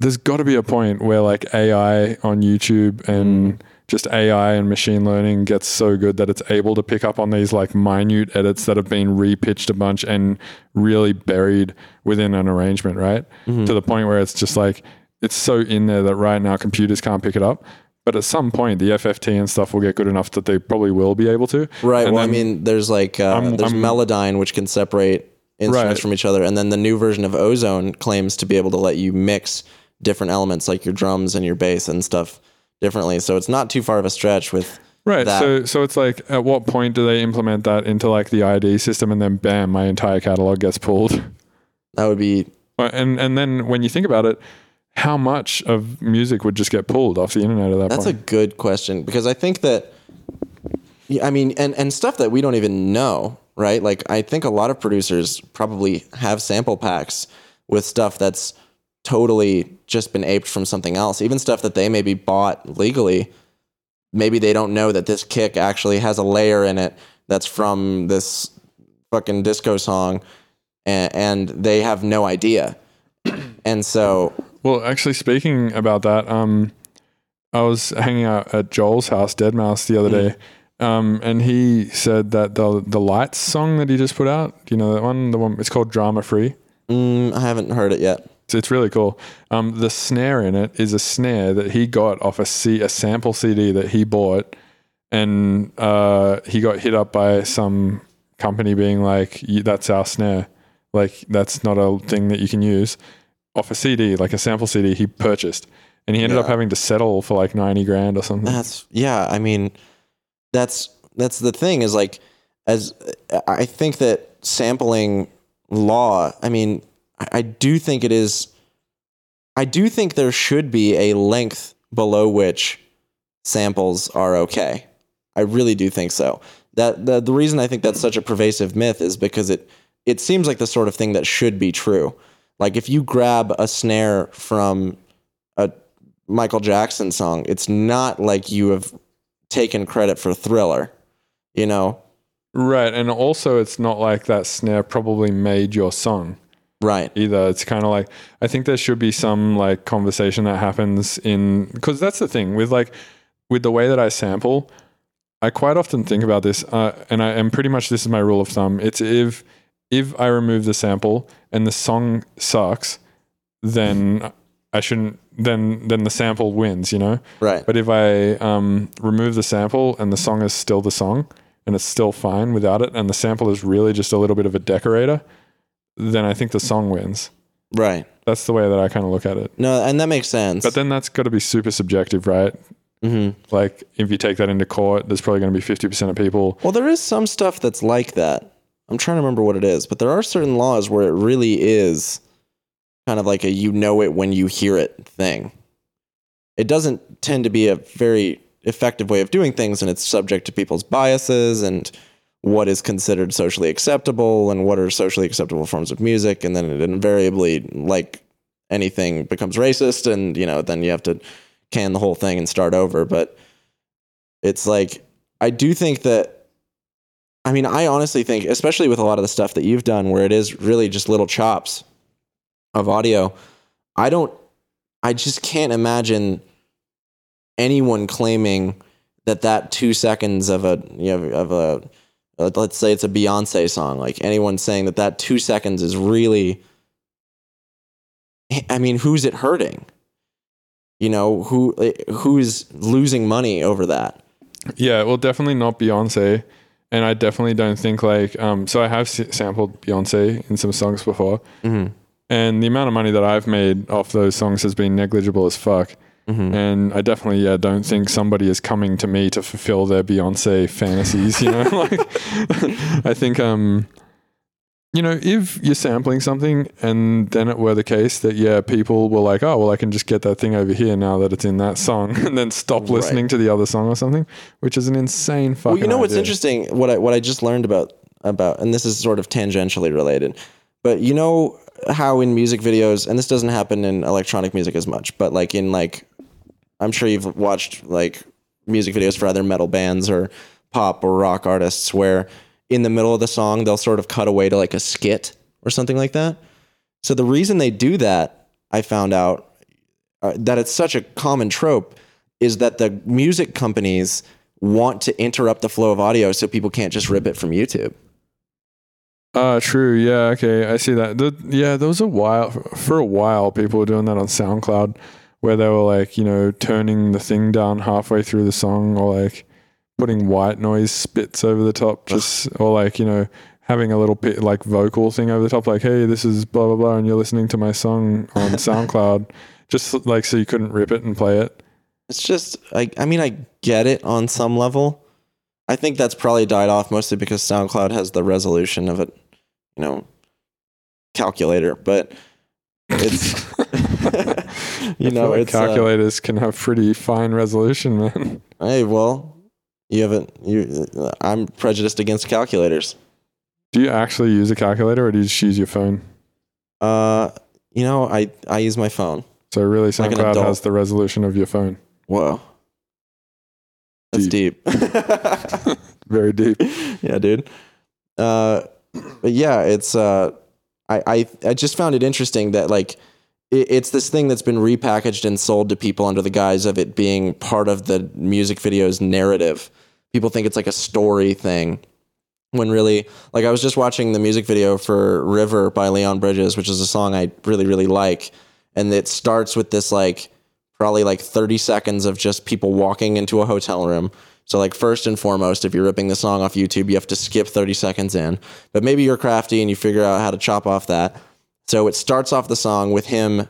there's got to be a point where like AI on YouTube and mm. just AI and machine learning gets so good that it's able to pick up on these like minute edits that have been repitched a bunch and really buried within an arrangement, right? Mm-hmm. To the point where it's just like it's so in there that right now computers can't pick it up. But at some point, the FFT and stuff will get good enough that they probably will be able to. right. And Well, I mean, there's like uh, I'm- there's I'm- Melodyne, which can separate instruments Right. from each other, and then the new version of Ozone claims to be able to let you mix different elements like your drums and your bass and stuff differently. So it's not too far of a stretch with Right. that. So so it's like at what point do they implement that into like the ID system and then bam, my entire catalog gets pulled. that would be And and then when you think about it, how much of music would just get pulled off the internet at that That's a good question because I think that, I mean, and and stuff that we don't even know, right? Like I think a lot of producers probably have sample packs with stuff that's totally just been aped from something else, even stuff that they maybe bought legally. Maybe they don't know that this kick actually has a layer in it that's from this fucking disco song, and, and they have no idea. And so, Well, actually speaking about that, um I was hanging out at Joel's house, deadmau5, the other day. Um, and he said that the the lights song that he just put out, do you know that one? The one it's called Drama Free. mm, I haven't heard it yet. So it's really cool. Um, the snare in it is a snare that he got off a C, a sample CD that he bought, and uh, he got hit up by some company being like, "That's our snare. Like that's not a thing that you can use." Off a CD, like a sample CD, he purchased, and he ended up having to settle for like ninety grand or something. That's yeah. I mean, that's that's the thing is like as I think that sampling law, I mean, I, I do think it is I do think there should be a length below which samples are okay. I really do think so. That the, the reason I think that's such a pervasive myth is because it it seems like the sort of thing that should be true. Like if you grab a snare from a Michael Jackson song, it's not like you have taken credit for Thriller. You know? Right. And also, it's not like that snare probably made your song Right. either. It's kind of like, I think there should be some like conversation that happens in, because that's the thing with like, with the way that I sample, I quite often think about this, uh, and I am pretty much this is my rule of thumb. It's if if I remove the sample and the song sucks, then I shouldn't. Then then the sample wins, you know. Right. But if I um, remove the sample and the song is still the song and it's still fine without it, and the sample is really just a little bit of a decorator, then I think the song wins. right. That's the way that I kind of look at it. No, and that makes sense. But then that's got to be super subjective, right? Mm-hmm. Like if you take that into court, there's probably going to be 50% of people. Well, there is some stuff that's like that. I'm trying to remember what it is, but there are certain laws where it really is kind of like a you know it when you hear it thing. It doesn't tend to be a very effective way of doing things, and it's subject to people's biases and what is considered socially acceptable and what are socially acceptable forms of music. And then it invariably, like anything, becomes racist, and you know, then you have to can the whole thing and start over. But it's like, I do think that I mean, I honestly think, especially with a lot of the stuff that you've done where it is really just little chops of audio, I don't, I just can't imagine anyone claiming that that two seconds of a, you know, of a, uh, let's say it's a Beyonce song, like anyone saying that that two seconds is really, I mean, who's it hurting? You know, who, who's losing money over that? Yeah, well, definitely not Beyonce. And I definitely don't think like, um, so I have s- sampled Beyonce in some songs before. And the amount of money that I've made off those songs has been negligible as fuck. And I definitely, yeah, don't think somebody is coming to me to fulfill their Beyonce fantasies. You know, [LAUGHS] like [LAUGHS] I think, um, you know, if you're sampling something and then it were the case that yeah, people were like, oh well, I can just get that thing over here now that it's in that song, [LAUGHS] and then stop listening to the other song or something, which is an insane fucking. Well, you know what's interesting? What I what I just learned about about, and this is sort of tangentially related, but you know how in music videos, and this doesn't happen in electronic music as much, but like in like, I'm sure you've watched like music videos for other metal bands or pop or rock artists where in the middle of the song they'll sort of cut away to like a skit or something like that. So the reason they do that, I found out uh, that it's such a common trope is that the music companies want to interrupt the flow of audio so people can't just rip it from YouTube. Uh, true. Yeah. Okay. I see that. The, yeah, there was a while for a while people were doing that on SoundCloud, where they were like, you know, turning the thing down halfway through the song, or like putting white noise spits over the top, just or like you know having a little bit like vocal thing over the top, like, hey, this is blah blah blah, and you're listening to my song on [LAUGHS] SoundCloud, just like so you couldn't rip it and play it. It's just, I, I mean, I get it on some level. I think that's probably died off mostly because SoundCloud has the resolution of a, you know, calculator, but it's, [LAUGHS] [LAUGHS] you know, like uh, calculators can have pretty fine resolution, man. hey, well, you haven't, you, I'm prejudiced against calculators. Do you actually use a calculator, or do you just use your phone? Uh, you know, I, I use my phone. So really, Like SoundCloud adult. has the resolution of your phone. Whoa. That's deep. [LAUGHS] [LAUGHS] Very deep. yeah, dude. Uh, but yeah, it's uh, I, I I just found it interesting that like it's this thing that's been repackaged and sold to people under the guise of it being part of the music video's narrative. People think it's like a story thing. When really, like I was just watching the music video for River by Leon Bridges, which is a song I really, really like. And it starts with this like probably like 30 seconds of just people walking into a hotel room. So like first and foremost, if you're ripping the song off YouTube, you have to skip 30 seconds in. But maybe you're crafty and you figure out how to chop off that. So it starts off the song with him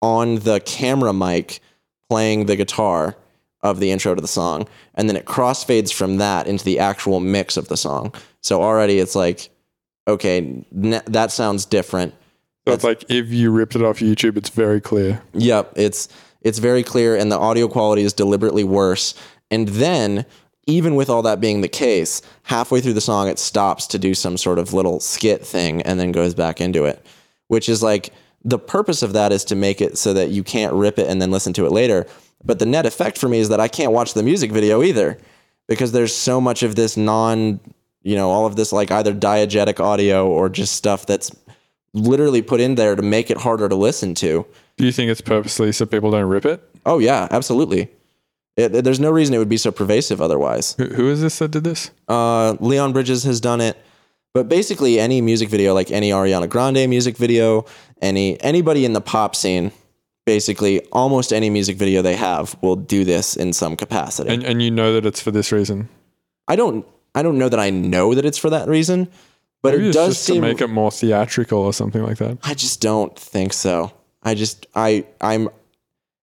on the camera mic playing the guitar of the intro to the song, and then it crossfades from that into the actual mix of the song. So already it's like, okay, n- that sounds different. So it's like if you ripped it off YouTube, it's very clear. Yep, it's it's very clear, and the audio quality is deliberately worse. And then, even with all that being the case, halfway through the song, it stops to do some sort of little skit thing, and then goes back into it, which is like the purpose of that is to make it so that you can't rip it and then listen to it later. But the net effect for me is that I can't watch the music video either, because there's so much of this non, you know, all of this like either diegetic audio or just stuff that's literally put in there to make it harder to listen to. Do you think it's purposely so people don't rip it? Oh yeah, absolutely. It, it- there's no reason it would be so pervasive otherwise. Who, who is this that did this? Uh, Leon Bridges has done it, but basically any music video, like any Ariana Grande music video, any anybody in the pop scene, basically almost any music video they have will do this in some capacity. And and you know that it's for this reason. I don't I don't know that I know that it's for that reason, but Maybe it does just seem to make it more theatrical or something like that. I just don't think so. I just I I'm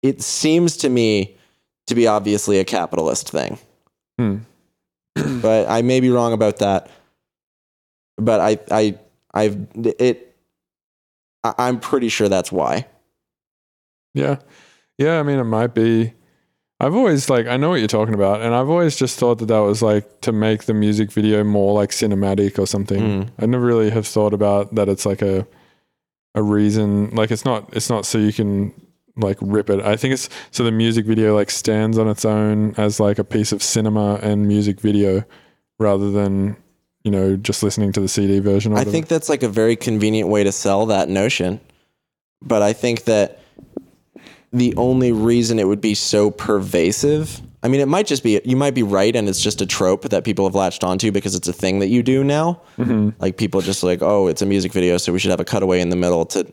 it seems to me to be obviously a capitalist thing. Hmm. [CLEARS THROAT] but I may be wrong about that. But I I I've it I- I'm pretty sure that's why. Yeah. Yeah, I mean it might be I've always like I know what you're talking about and I've always just thought that that was like to make the music video more like cinematic or something. Mm. I never really have thought about that it's like a a reason like it's not it's not so you can like rip it. I think it's so the music video like stands on its own as like a piece of cinema and music video rather than you know just listening to the CD version. Or I think that's like a very convenient way to sell that notion. But I think that the only reason it would be so pervasive, I mean, it might just be, you might be right, and it's just a trope that people have latched onto because it's a thing that you do now. Mm-hmm. Like people just like, oh, it's a music video, so we should have a cutaway in the middle to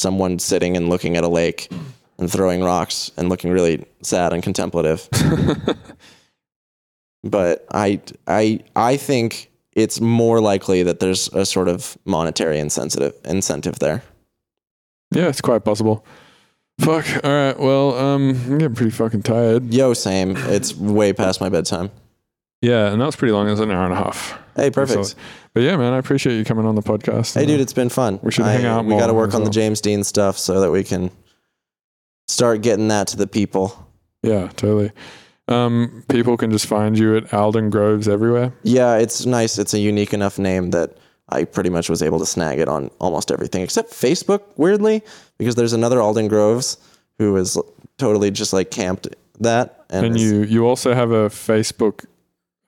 someone sitting and looking at a lake and throwing rocks and looking really sad and contemplative. [LAUGHS] but I, I, I think it's more likely that there's a sort of monetary incentive incentive there. yeah, it's quite possible. Fuck. All right. Well, um, I'm getting pretty fucking tired. Yo, same. It's way past my bedtime. Yeah, and that was pretty long. It was an hour and a half. Hey, perfect. So- but yeah, man, I appreciate you coming on the podcast. Hey, dude, it's been fun. We should hang out We got to work on the. James Dean stuff so that we can start getting that to the people. Yeah, totally. Um, people can just find you at Alden Groves everywhere. Yeah, it's nice. It's a unique enough name that I pretty much was able to snag it on almost everything except Facebook, weirdly, because there's another Alden Groves who is totally just like camped that. And, And you you also have a Facebook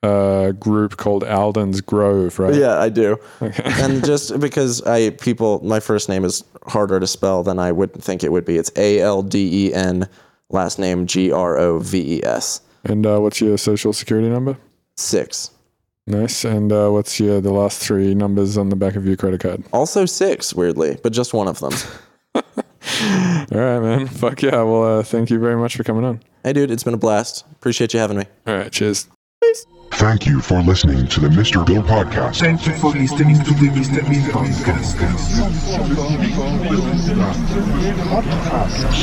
uh, group called Alden's Grove, right? Yeah, I do. Okay. and [LAUGHS] just because I people my first name is harder to spell than I would think it would be. It's A L D E N last name G R O V E S. and uh, what's your social security number? Six. Nice. And uh, what's your the last three numbers on the back of your credit card? Also six, weirdly, but just one of them. [LAUGHS] All right, man. Fuck yeah. Well, uh, thank you very much for coming on. hey dude, it's been a blast. Appreciate you having me. All right. Cheers. Thank you for listening to the Mr. Bill Podcast. Thank you for listening to the Mr. Bean podcast. Thank you for listening to the Mr. Bill Podcast.